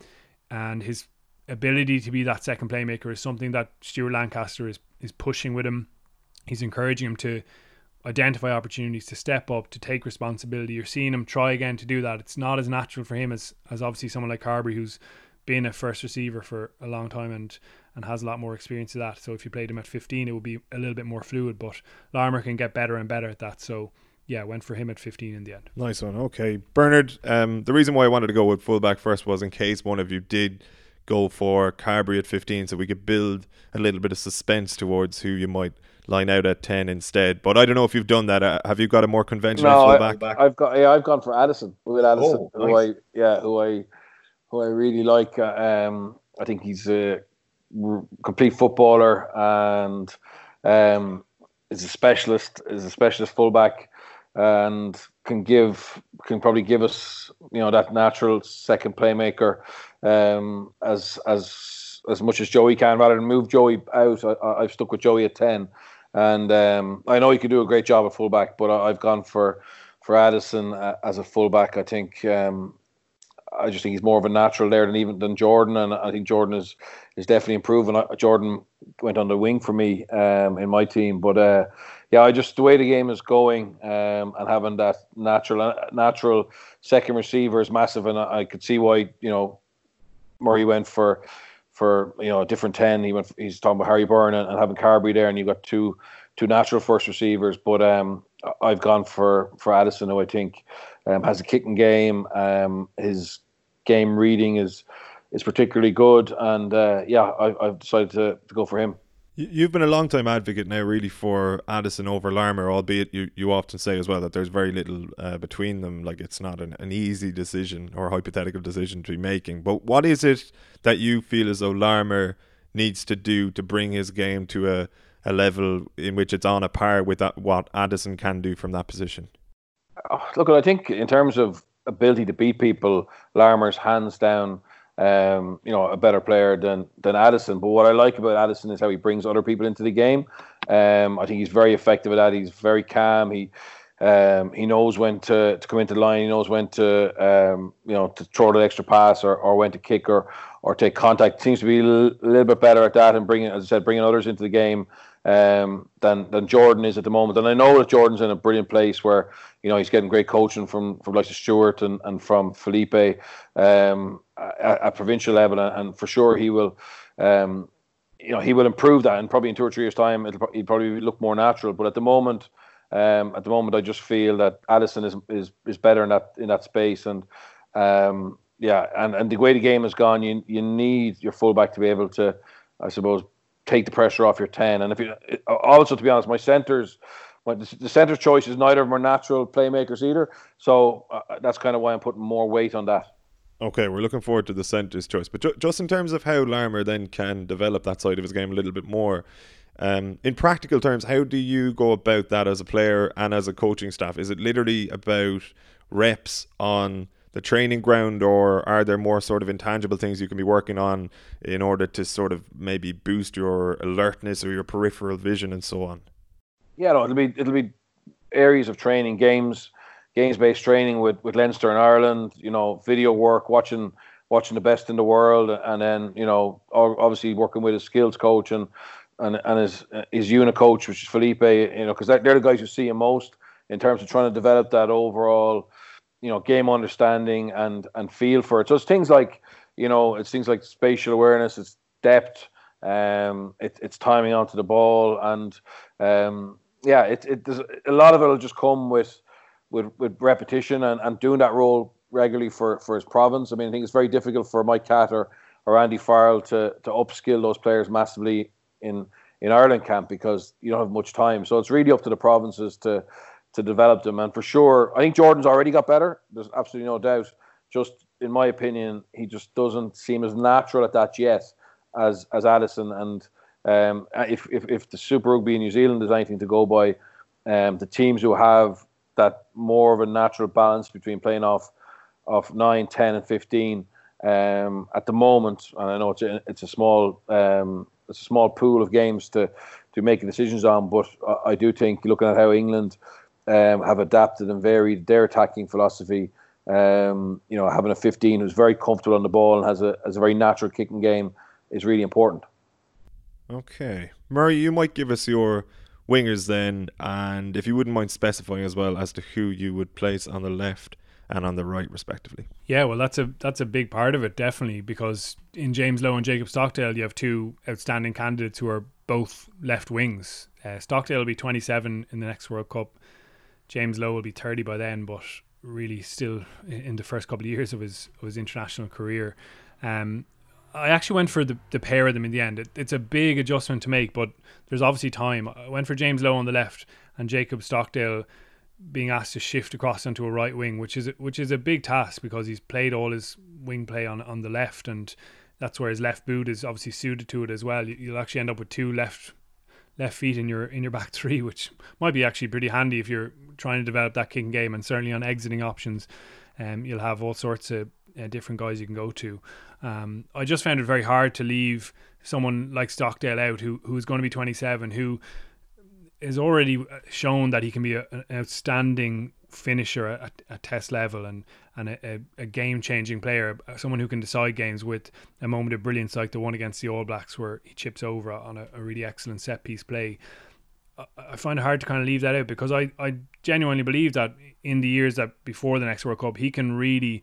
And his ability to be that second playmaker is something that Stuart Lancaster is, is pushing with him. He's encouraging him to identify opportunities to step up, to take responsibility. You're seeing him try again to do that. It's not as natural for him as, as obviously someone like Carbery who's been a first receiver for a long time and and has a lot more experience of that. So if you played him at 15, it would be a little bit more fluid. But Larmour can get better and better at that. So yeah, went for him at 15 in the end. Nice one. Okay, Bernard. Um, the reason why I wanted to go with fullback first was in case one of you did go for Carbery at 15, so we could build a little bit of suspense towards who you might line out at 10 instead. But I don't know if you've done that. Uh, have you got a more conventional no, fullback? I, have got yeah, I've gone for Addison with Addison, oh, who I yeah, who I who I really like. Uh, um, I think he's a complete footballer and um, is a specialist. Is a specialist fullback and can give can probably give us you know that natural second playmaker um, as as as much as Joey can rather than move Joey out. I, have stuck with Joey at ten. And um, I know he could do a great job at fullback, but I've gone for for Addison uh, as a fullback. I think um, I just think he's more of a natural there than even than Jordan, and I think Jordan is is definitely improving. Jordan went on the wing for me um, in my team. But uh, yeah, I just the way the game is going um, and having that natural natural second receiver is massive, and I, I could see why you know Murray went for for you know a different ten. He went. He's talking about Harry Byrne and, and having Carbery there, and you got two two natural first receivers. But um, I've gone for for Addison, who I think um, has a kicking game. Um, his game reading is is particularly good, and uh, yeah, I, have decided to, to go for him. You've been a long time advocate now, really, for Addison over Larmour, albeit you, you often say as well that there's very little uh, between them. Like it's not an, an easy decision or hypothetical decision to be making. But what is it that you feel as though Larmour needs to do to bring his game to a, a level in which it's on a par with that, what Addison can do from that position? Oh, look, I think in terms of ability to beat people, Larmour's hands down um, you know, a better player than than Addison. But what I like about Addison is how he brings other people into the game. Um, I think he's very effective at that. He's very calm. He um, he knows when to, to come into the line. He knows when to um, you know to throw the extra pass or, or when to kick or or take contact. Seems to be a little bit better at that and bringing, as I said, bringing others into the game um, than than Jordan is at the moment. And I know that Jordan's in a brilliant place where you know he's getting great coaching from from like Stuart and, and from Felipe um, at, at, provincial level, and, for sure he will. Um, you know he will improve that, and probably in two or three years' time, it'll he'll probably look more natural. But at the moment, um, at the moment, I just feel that Addison is is is better in that in that space, and um, yeah, and, and the way the game has gone, you you need your fullback to be able to, I suppose, take the pressure off your 10. And if you also, to be honest, my centers, the center's choice is neither of them are natural playmakers either. So uh, that's kind of why I'm putting more weight on that. Okay, we're looking forward to the center's choice. But ju- just in terms of how Larmour then can develop that side of his game a little bit more, um, in practical terms, how do you go about that as a player and as a coaching staff? Is it literally about reps on the training ground, or are there more sort of intangible things you can be working on in order to sort of maybe boost your alertness or your peripheral vision and so on? Yeah, no, it'll be it'll be areas of training, games, games based training with with Leinster in Ireland. You know, video work, watching watching the best in the world, and then you know, obviously working with a skills coach and and and his his unit coach, which is Felipe. You know, because they're, the guys who see him most in terms of trying to develop that overall you know game understanding and and feel for it. So it's things like you know it's things like spatial awareness, it's depth, um, it, it's timing onto the ball, and um, yeah, it it there's a lot of it will just come with with with repetition and, and doing that role regularly for for his province. I mean, I think it's very difficult for Mike Catt or, or Andy Farrell to to upskill those players massively in in Ireland camp because you don't have much time. So it's really up to the provinces to to develop them. And for sure, I think Jordan's already got better. There's absolutely no doubt. Just in my opinion, he just doesn't seem as natural at that yet as as Addison. And um, if, if if the Super Rugby in New Zealand is anything to go by, um, the teams who have that more of a natural balance between playing off of 9, 10, and 15 um, at the moment, and I know it's a, it's a small um, it's a small pool of games to to make decisions on, but I do think looking at how England um, have adapted and varied their attacking philosophy. Um, you know, having a 15 who's very comfortable on the ball and has a has a very natural kicking game is really important. Okay, Murray, you might give us your wingers then, and if you wouldn't mind specifying as well as to who you would place on the left and on the right, respectively. Yeah, well, that's a that's a big part of it, definitely, because in James Lowe and Jacob Stockdale, you have two outstanding candidates who are both left wings. Uh, Stockdale will be 27 in the next World Cup. James Lowe will be 30 by then, but really still in the first couple of years of his of his international career. Um, I actually went for the, the pair of them in the end. It, it's a big adjustment to make, but there's obviously time. I went for James Lowe on the left and Jacob Stockdale being asked to shift across onto a right wing, which is which is a big task because he's played all his wing play on on the left, and that's where his left boot is obviously suited to it as well. You'll actually end up with two left left feet in your in your back three, which might be actually pretty handy if you're trying to develop that kicking game. And certainly on exiting options, um, you'll have all sorts of uh, different guys you can go to. Um, I just found it very hard to leave someone like Stockdale out, who who's going to be 27, who has already shown that he can be a, an outstanding finisher at, at test level and and a, a game changing player, someone who can decide games with a moment of brilliance like the one against the All Blacks where he chips over on a, a really excellent set piece play. I find it hard to kind of leave that out because I, I genuinely believe that in the years that before the next World Cup, he can really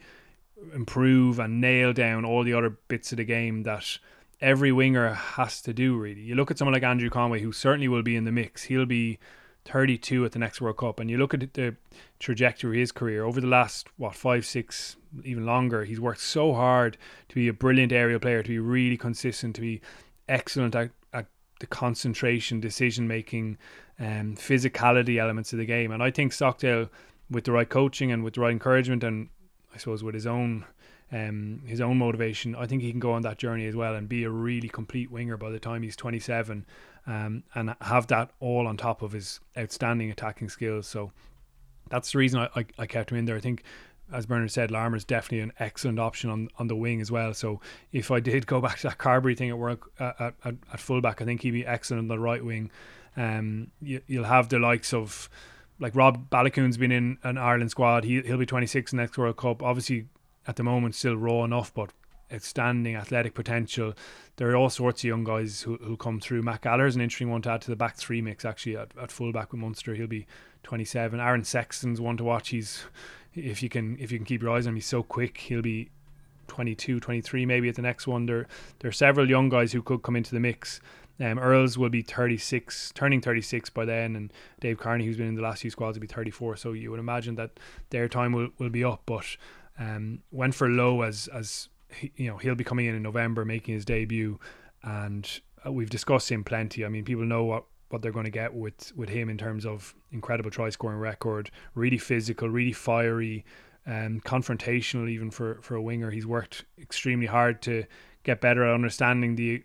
improve and nail down all the other bits of the game that every winger has to do. Really, you look at someone like Andrew Conway, who certainly will be in the mix. He'll be 32 at the next World Cup, and you look at the trajectory of his career over the last what five, six, even longer. He's worked so hard to be a brilliant aerial player, to be really consistent, to be excellent at, at the concentration, decision making, um, physicality elements of the game. And I think Stockdale, with the right coaching and with the right encouragement, and I suppose with his own um, his own motivation, I think he can go on that journey as well and be a really complete winger by the time he's 27 um, and have that all on top of his outstanding attacking skills. So that's the reason I, I, I kept him in there. I think, as Bernard said, Larmour is definitely an excellent option on, on the wing as well. So if I did go back to that Carbery thing at work at, at, at fullback, I think he'd be excellent on the right wing. Um, you, you'll have the likes of like Rob Baloucoune's been in an Ireland squad. He he'll be 26 next World Cup. Obviously, at the moment, still raw enough, but outstanding athletic potential. There are all sorts of young guys who who come through. Matt Gallagher's an interesting one to add to the back three mix actually at, at fullback with Munster. He'll be 27. Aaron Sexton's one to watch. He's if you can if you can keep your eyes on him, he's so quick. He'll be 22, 23 maybe at the next one. There there are several young guys who could come into the mix. Um, Earls will be 36, turning 36 by then, and Dave Kearney, who's been in the last few squads, will be 34. So you would imagine that their time will, will be up. But um, went for Lowe as as he, you know he'll be coming in in November, making his debut, and uh, we've discussed him plenty. I mean, people know what what they're going to get with with him in terms of incredible try scoring record, really physical, really fiery, and um, confrontational even for for a winger. He's worked extremely hard to get better at understanding the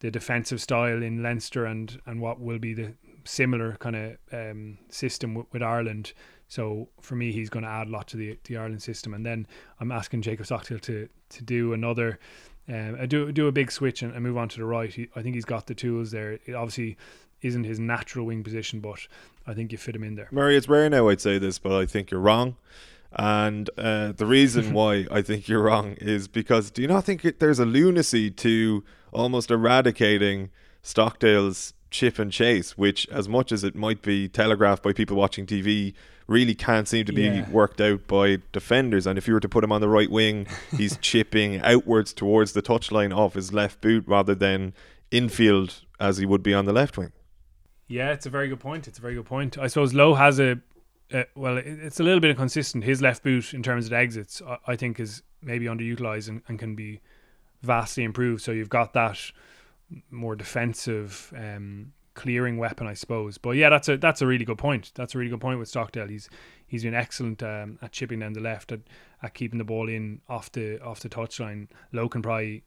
the defensive style in Leinster and and what will be the similar kind of um, system with Ireland. So for me, he's going to add a lot to the the Ireland system. And then I'm asking Jacob Stockdale to to do another. Um, do do a big switch and, and move on to the right. He, I think he's got the tools there. It obviously isn't his natural wing position, but I think you fit him in there. Murray, it's rare now I'd say this, but I think you're wrong. And uh, the reason why I think you're wrong is because do you not think it, there's a lunacy to almost eradicating Stockdale's chip and chase, which, as much as it might be telegraphed by people watching TV, really can't seem to be yeah. worked out by defenders. And if you were to put him on the right wing, he's chipping outwards towards the touchline off his left boot rather than infield as he would be on the left wing. Yeah, it's a very good point. It's a very good point. I suppose Lowe has a, a well, it's a little bit inconsistent. His left boot in terms of exits, I, I think, is maybe underutilized and, and can be vastly improved. So you've got that more defensive um, clearing weapon, I suppose. But yeah, that's a that's a really good point. That's a really good point with Stockdale. He's he's been excellent um, at chipping down the left, at, at keeping the ball in off the off the touchline. Lowe can probably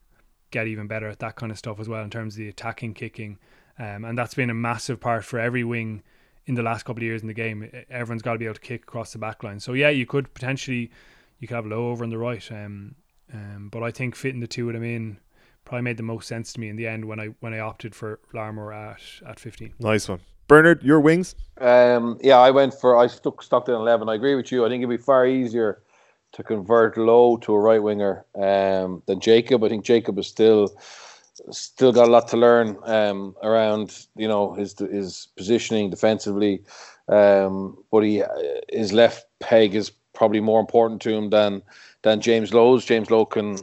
get even better at that kind of stuff as well in terms of the attacking kicking, um, and that's been a massive part for every wing in the last couple of years in the game. Everyone's got to be able to kick across the back line. So yeah, you could potentially you could have Lowe over on the right. Um, um, but I think fitting the two of them in probably made the most sense to me in the end when I when I opted for Larmour at at 15. Nice one. Bernard, your wings? Um, yeah, I went for I stuck Stockdale 11. I agree with you. I think it'd be far easier to convert Lowe to a right winger um, than Jacob. I think Jacob is still still got a lot to learn um, around you know his his positioning defensively. Um, but he his left peg is probably more important to him than than James Lowe's. James Lowe can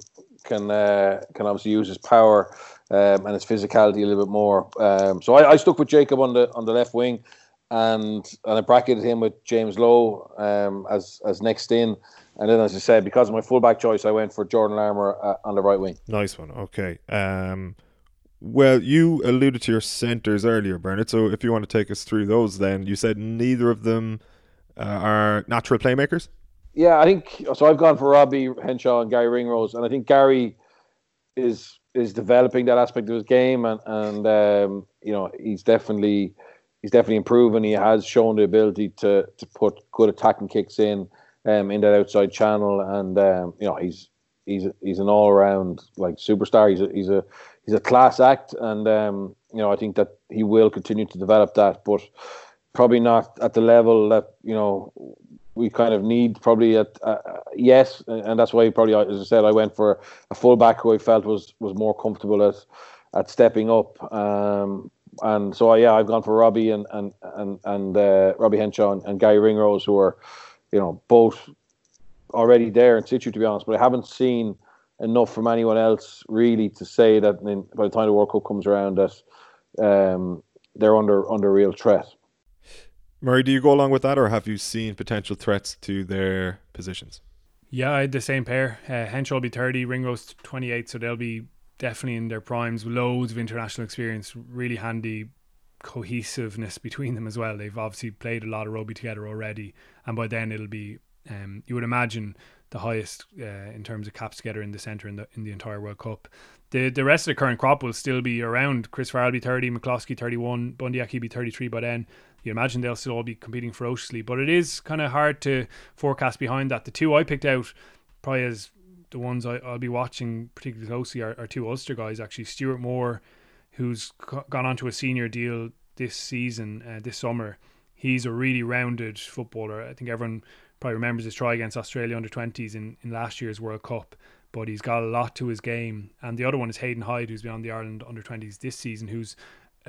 can uh, can obviously use his power um, and his physicality a little bit more. Um, so I, I, stuck with Jacob on the on the left wing, and and I bracketed him with James Lowe um, as as next in. And then, as I said, because of my fullback choice, I went for Jordan Larmour uh, on the right wing. Nice one. Okay. Um, well, you alluded to your centres earlier, Bernard. So if you want to take us through those, then you said neither of them uh, are natural playmakers. Yeah, I think so. I've gone for Robbie Henshaw and Gary Ringrose, and I think Gary is is developing that aspect of his game, and and um, you know he's definitely he's definitely improving. He has shown the ability to to put good attacking kicks in um, in that outside channel, and um, you know he's he's he's an all around like superstar. He's a, he's a he's a class act, and um, you know I think that he will continue to develop that, but probably not at the level that you know we kind of need probably at uh, yes, and that's why probably as I said I went for a fullback who I felt was was more comfortable at at stepping up. Um, and so yeah, I've gone for Robbie and and and and uh, Robbie Henshaw and, and Gary Ringrose, who are, you know, both already there in situ to be honest. But I haven't seen enough from anyone else really to say that in, by the time the World Cup comes around that um, they're under under real threat. Murray, do you go along with that, or have you seen potential threats to their positions? Yeah, I had the same pair. Uh, Henshaw will be 30, Ringrose 28, so they'll be definitely in their primes, loads of international experience, really handy cohesiveness between them as well. They've obviously played a lot of rugby together already, and by then it'll be, um, you would imagine, the highest uh, in terms of caps together in the centre in the in the entire World Cup. The the rest of the current crop will still be around. Chris Farrell will be 30, McCloskey 31, Bundee Aki be 33 by then. You imagine they'll still all be competing ferociously, but it is kind of hard to forecast behind that. The two I picked out, probably as the ones I, will be watching particularly closely, are, are two Ulster guys actually. Stuart Moore, who's gone on to a senior deal this season, uh, this summer. He's a really rounded footballer. I think everyone probably remembers his try against Australia under 20s in, in last year's World Cup, but he's got a lot to his game. And the other one is Hayden Hyde, who's been on the Ireland under 20s this season, who's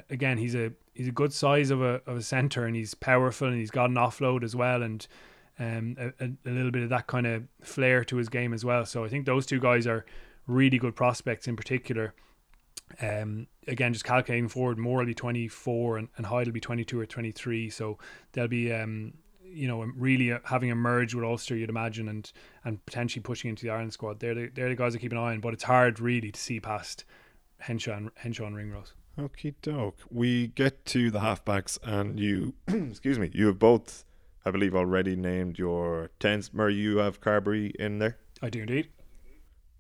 again he's a he's a good size of a of a centre and he's powerful and he's got an offload as well and um a, a little bit of that kind of flair to his game as well. So I think those two guys are really good prospects in particular. Um, again, just calculating forward, Moore will be 24 and, and Hyde will be 22 or 23. So they'll be um, you know, really uh, having emerged with Ulster, you'd imagine, and and potentially pushing into the Ireland squad. They're the, they're the guys I keep an eye on, but it's hard really to see past Henshaw and, Henshaw and Ringrose. Okie doke. We get to the halfbacks, and you, excuse me, you have both, I believe, already named your tens. Murray, you have Carbery in there. I do indeed.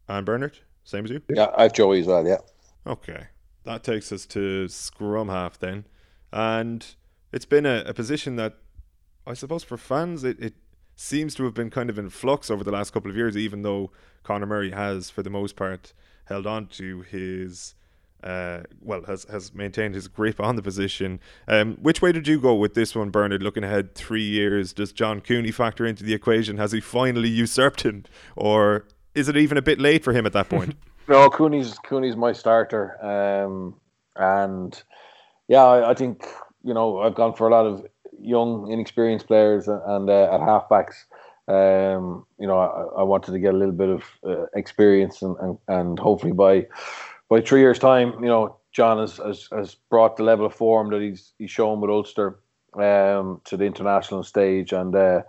And Bernard, same as you. Yeah, I have Joey as well. Yeah. Okay, that takes us to scrum half then, and it's been a, a position that I suppose for fans, it, it seems to have been kind of in flux over the last couple of years, even though Conor Murray has, for the most part, held on to his. Uh, well, has has maintained his grip on the position. Um, which way did you go with this one, Bernard? Looking ahead three years, does John Cooney factor into the equation? Has he finally usurped him, or is it even a bit late for him at that point? no, Cooney's Cooney's my starter, um, and yeah, I, I, think you know I've gone for a lot of young, inexperienced players and uh, at halfbacks. Um, you know, I, I, wanted to get a little bit of uh, experience and, and, and hopefully by by three years' time, you know, John has, has, has brought the level of form that he's he's shown with Ulster um, to the international stage, and uh,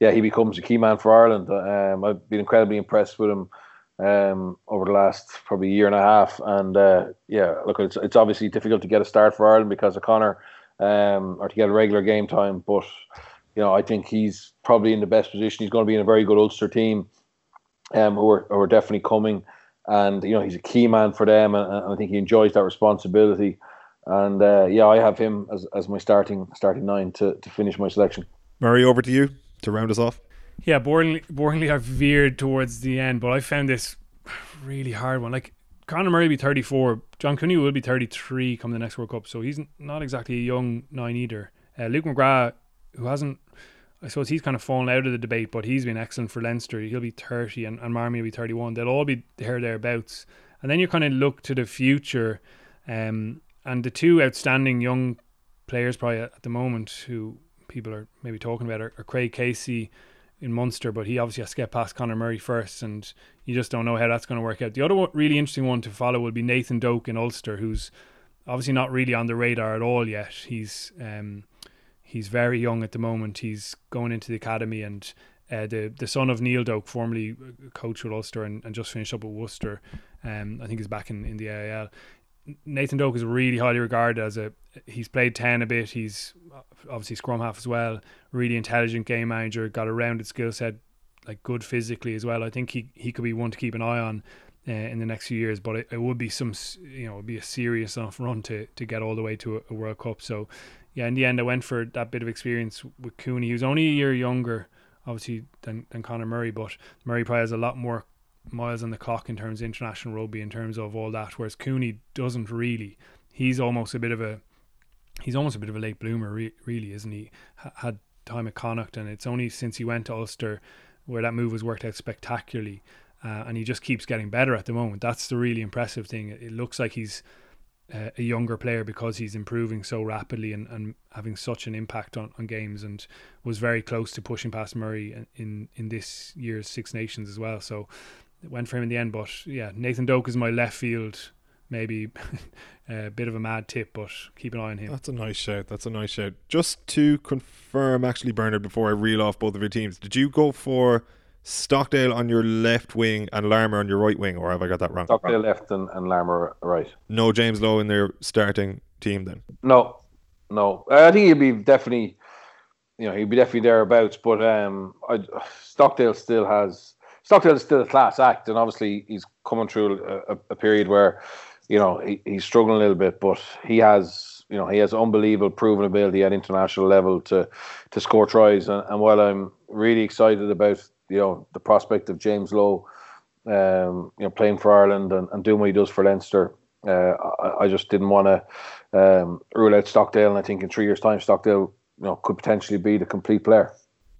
yeah, he becomes a key man for Ireland. Um, I've been incredibly impressed with him um, over the last probably year and a half, and uh, yeah, look, it's it's obviously difficult to get a start for Ireland because of Conor, um, or to get a regular game time. But you know, I think he's probably in the best position. He's going to be in a very good Ulster team, um, who are, who are definitely coming. And you know, he's a key man for them, and, and I think he enjoys that responsibility. And uh, yeah, I have him as, as my starting starting nine to, to finish my selection. Murray, over to you to round us off. Yeah, boringly, boringly, I've veered towards the end, but I found this really hard one. Like Conor Murray will be 34. John Cooney will be 33 come the next World Cup. So he's not exactly a young nine either. Uh, Luke McGrath, who hasn't, I suppose he's kind of fallen out of the debate, but he's been excellent for Leinster. He'll be 30 and, and Marmion will be 31. They'll all be there, thereabouts. And then you kind of look to the future. Um, and the two outstanding young players, probably at the moment, who people are maybe talking about are, are Craig Casey in Munster, but he obviously has to get past Conor Murray first, and you just don't know how that's going to work out. The other really interesting one to follow will be Nathan Doak in Ulster, who's obviously not really on the radar at all yet. He's um, he's very young at the moment. He's going into the academy, and uh, the the son of Neil Doak, formerly coach with Ulster and, and just finished up at Worcester, um, I think he's back in, in the AIL. Nathan Doak is really highly regarded as a. He's played ten a bit. He's obviously scrum half as well. Really intelligent game manager. Got a rounded skill set, like good physically as well. I think he he could be one to keep an eye on uh, in the next few years. But it, it, would be some you know it would be a serious enough run to to get all the way to a, a, World Cup. So yeah, in the end, I went for that bit of experience with Cooney. He was only a year younger, obviously, than than Conor Murray, but Murray probably has a lot more miles on the clock in terms of international rugby, in terms of all that, whereas Cooney doesn't really. He's almost a bit of a he's almost a bit of a late bloomer, re- really, isn't he? H- had time at Connacht, and it's only since he went to Ulster where that move has worked out spectacularly. Uh, and he just keeps getting better at the moment. That's the really impressive thing. It looks like he's uh, a younger player because he's improving so rapidly and, and having such an impact on, on games and was very close to pushing past Murray in, in, this year's Six Nations as well. So it went for him in the end. But yeah, Nathan Doak is my left field maybe a bit of a mad tip, but keep an eye on him. That's a nice shout. That's a nice shout. Just to confirm, actually, Bernard, before I reel off both of your teams, did you go for Stockdale on your left wing and Larmour on your right wing, or have I got that wrong? Stockdale left and, and Larmour right. No James Lowe in their starting team then? No, no. I think he'd be definitely, you know, he'd be definitely thereabouts. But um, I, Stockdale still has Stockdale is still a class act, and obviously he's coming through a, a period where, you know, he, he's struggling a little bit, but he has, you know, he has unbelievable proven ability at international level to to score tries. And, and while I'm really excited about, you know, the prospect of James Lowe, um, you know, playing for Ireland and, and doing what he does for Leinster, uh, I, I, just didn't want to um, rule out Stockdale. And I think in three years' time, Stockdale, you know, could potentially be the complete player.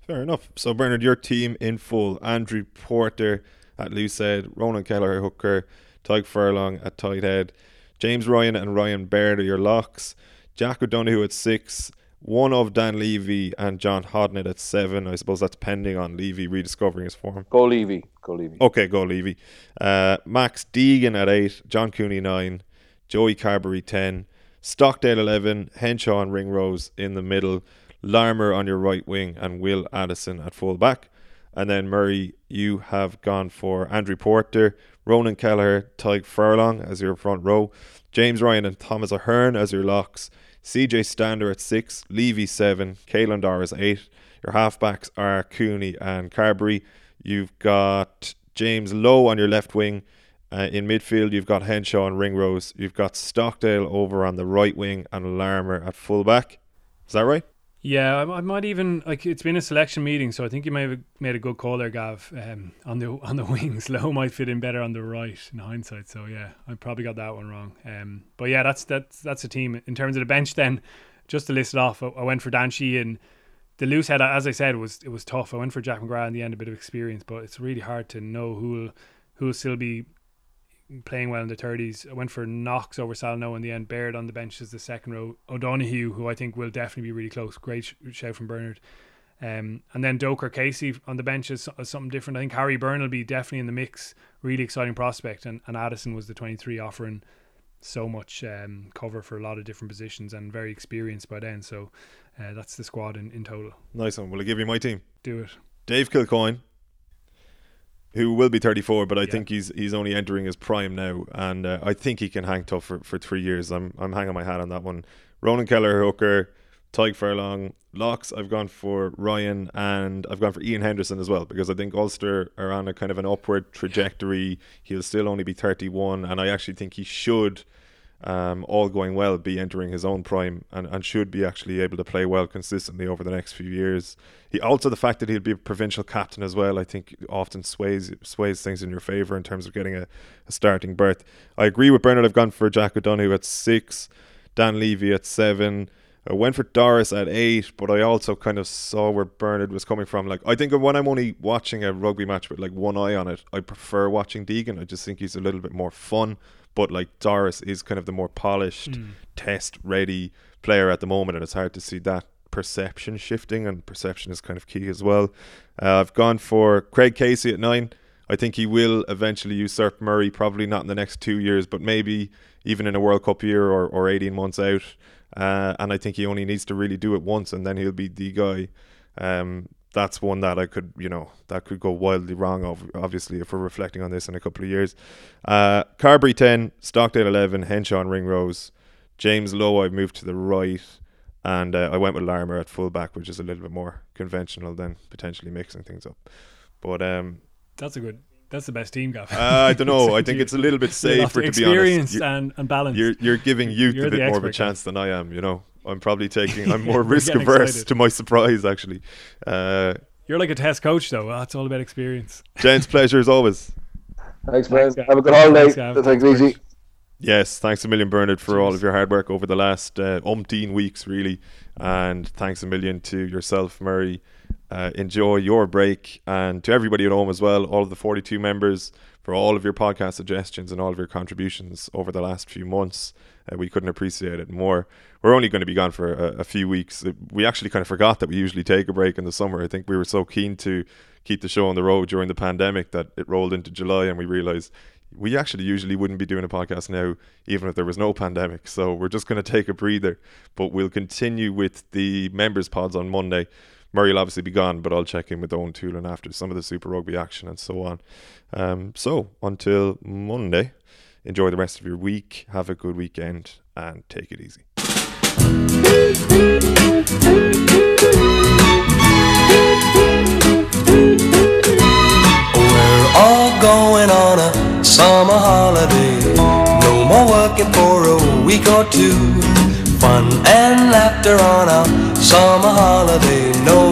Fair enough. So, Bernard, your team in full Andrew Porter at loose head, Ronan Kelleher hooker, Tadhg Furlong at tight head, James Ryan and Ryan Baird are your locks, Jack O'Donoghue at six, one of Dan Leavy and John Hodnett at seven. I suppose that's pending on Leavy rediscovering his form. Go Leavy. Go Leavy. Okay, go Leavy. Uh, Max Deegan at eight, John Cooney nine, Joey Carbery ten, Stockdale eleven, Henshaw and Ringrose in the middle. Larmour on your right wing and Will Addison at full back. And then Murray, you have gone for Andrew Porter, Ronan Kelleher, Tadhg Furlong as your front row, James Ryan and Thomas Ahern as your locks, CJ Stander at six, Leavy seven, Caelan Doris eight. Your halfbacks are Cooney and Carbery. You've got James Lowe on your left wing. Uh, in midfield, you've got Henshaw and Ringrose. You've got Stockdale over on the right wing and Larmour at fullback. Is that right? Yeah, I, I, might even like it's been a selection meeting, so I think you may have made a good call there, Gav. Um, on the on the wings, Lowe might fit in better on the right in hindsight. So yeah, I probably got that one wrong. Um, but yeah, that's that's that's a team in terms of the bench. Then, just to list it off, I, I went for Dan and The loose head, as I said, was it was tough. I went for Jack McGrath in the end, a bit of experience, but it's really hard to know who will who will still be playing well in the 30s. I went for Knox over Salanoa in the end. Baird on the bench as the second row. O'Donoghue, who I think will definitely be really close. Great sh- shout from Bernard. Um, and then Doker Casey on the bench is, is, something different. I think Harry Byrne will be definitely in the mix. Really exciting prospect. And, and Addison was the 23 offering so much um, cover for a lot of different positions and very experienced by then. So uh, that's the squad in, in total. Nice one. Will I give you my team? Do it. Dave Kilcoyne, who will be 34, but I yeah. think he's he's only entering his prime now, and uh, I think he can hang tough for, for three years. I'm I'm hanging my hat on that one. Ronan Kelleher, hooker, Tadhg Furlong, locks. I've gone for Ryan, and I've gone for Ian Henderson as well because I think Ulster are on a kind of an upward trajectory. He'll still only be 31, and I actually think he should um, all going well, be entering his own prime and, and should be actually able to play well consistently over the next few years. He also the fact that he'll be a provincial captain as well, I think often sways sways things in your favour in terms of getting a, a starting berth. I agree with Bernard. I've gone for Jack O'Donoghue at six, Dan Leavy at seven. I went for Doris at eight, but I also kind of saw where Bernard was coming from. Like, I think when I'm only watching a rugby match with like one eye on it, I prefer watching Deegan. I just think he's a little bit more fun. But like Doris is kind of the more polished, mm. test ready player at the moment, and it's hard to see that perception shifting, and perception is kind of key as well. Uh, I've gone for Craig Casey at nine. I think he will eventually usurp Murray, probably not in the next two years, but maybe even in a World Cup year or, or 18 months out. Uh, and I think he only needs to really do it once, and then he'll be the guy. Um, that's one that I could, you know, that could go wildly wrong. Obviously, if we're reflecting on this in a couple of years, uh, Carbery ten, Stockdale eleven, Henshaw and Ringrose, James Lowe. I've moved to the right, and uh, I went with Larmour at fullback, which is a little bit more conventional than potentially mixing things up. But um, that's a good. That's the best team, Gav. Uh, I don't know. I think it's a little bit safer to be honest. And, and balance. You're, you're giving youth you're a bit more of a chance than I am. You know. I'm probably taking. I'm more risk averse. Excited. To my surprise, actually. Uh, You're like a test coach, though. Oh, it's all about experience. James, pleasure as always. Thanks, man. Have a good holiday. Thanks, Thanks easy. Yes, thanks a million, Bernard, for all of your hard work over the last uh, umpteen weeks, really. And thanks a million to yourself, Murray. Uh, enjoy your break. And to everybody at home as well, all of the 42 members, for all of your podcast suggestions and all of your contributions over the last few months. Uh, we couldn't appreciate it more. We're only going to be gone for a, a few weeks. We actually kind of forgot that we usually take a break in the summer. I think we were so keen to keep the show on the road during the pandemic that it rolled into July and we realized we actually usually wouldn't be doing a podcast now, even if there was no pandemic. So we're just going to take a breather, but we'll continue with the members' pods on Monday. Murray will obviously be gone, but I'll check in with Eoin Toolan after some of the Super Rugby action and so on. Um, so until Monday, enjoy the rest of your week, have a good weekend, and take it easy. We're all going on a summer holiday. No more working for a week or two. Fun and laughter on a summer holiday. No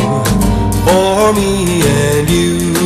for me and you.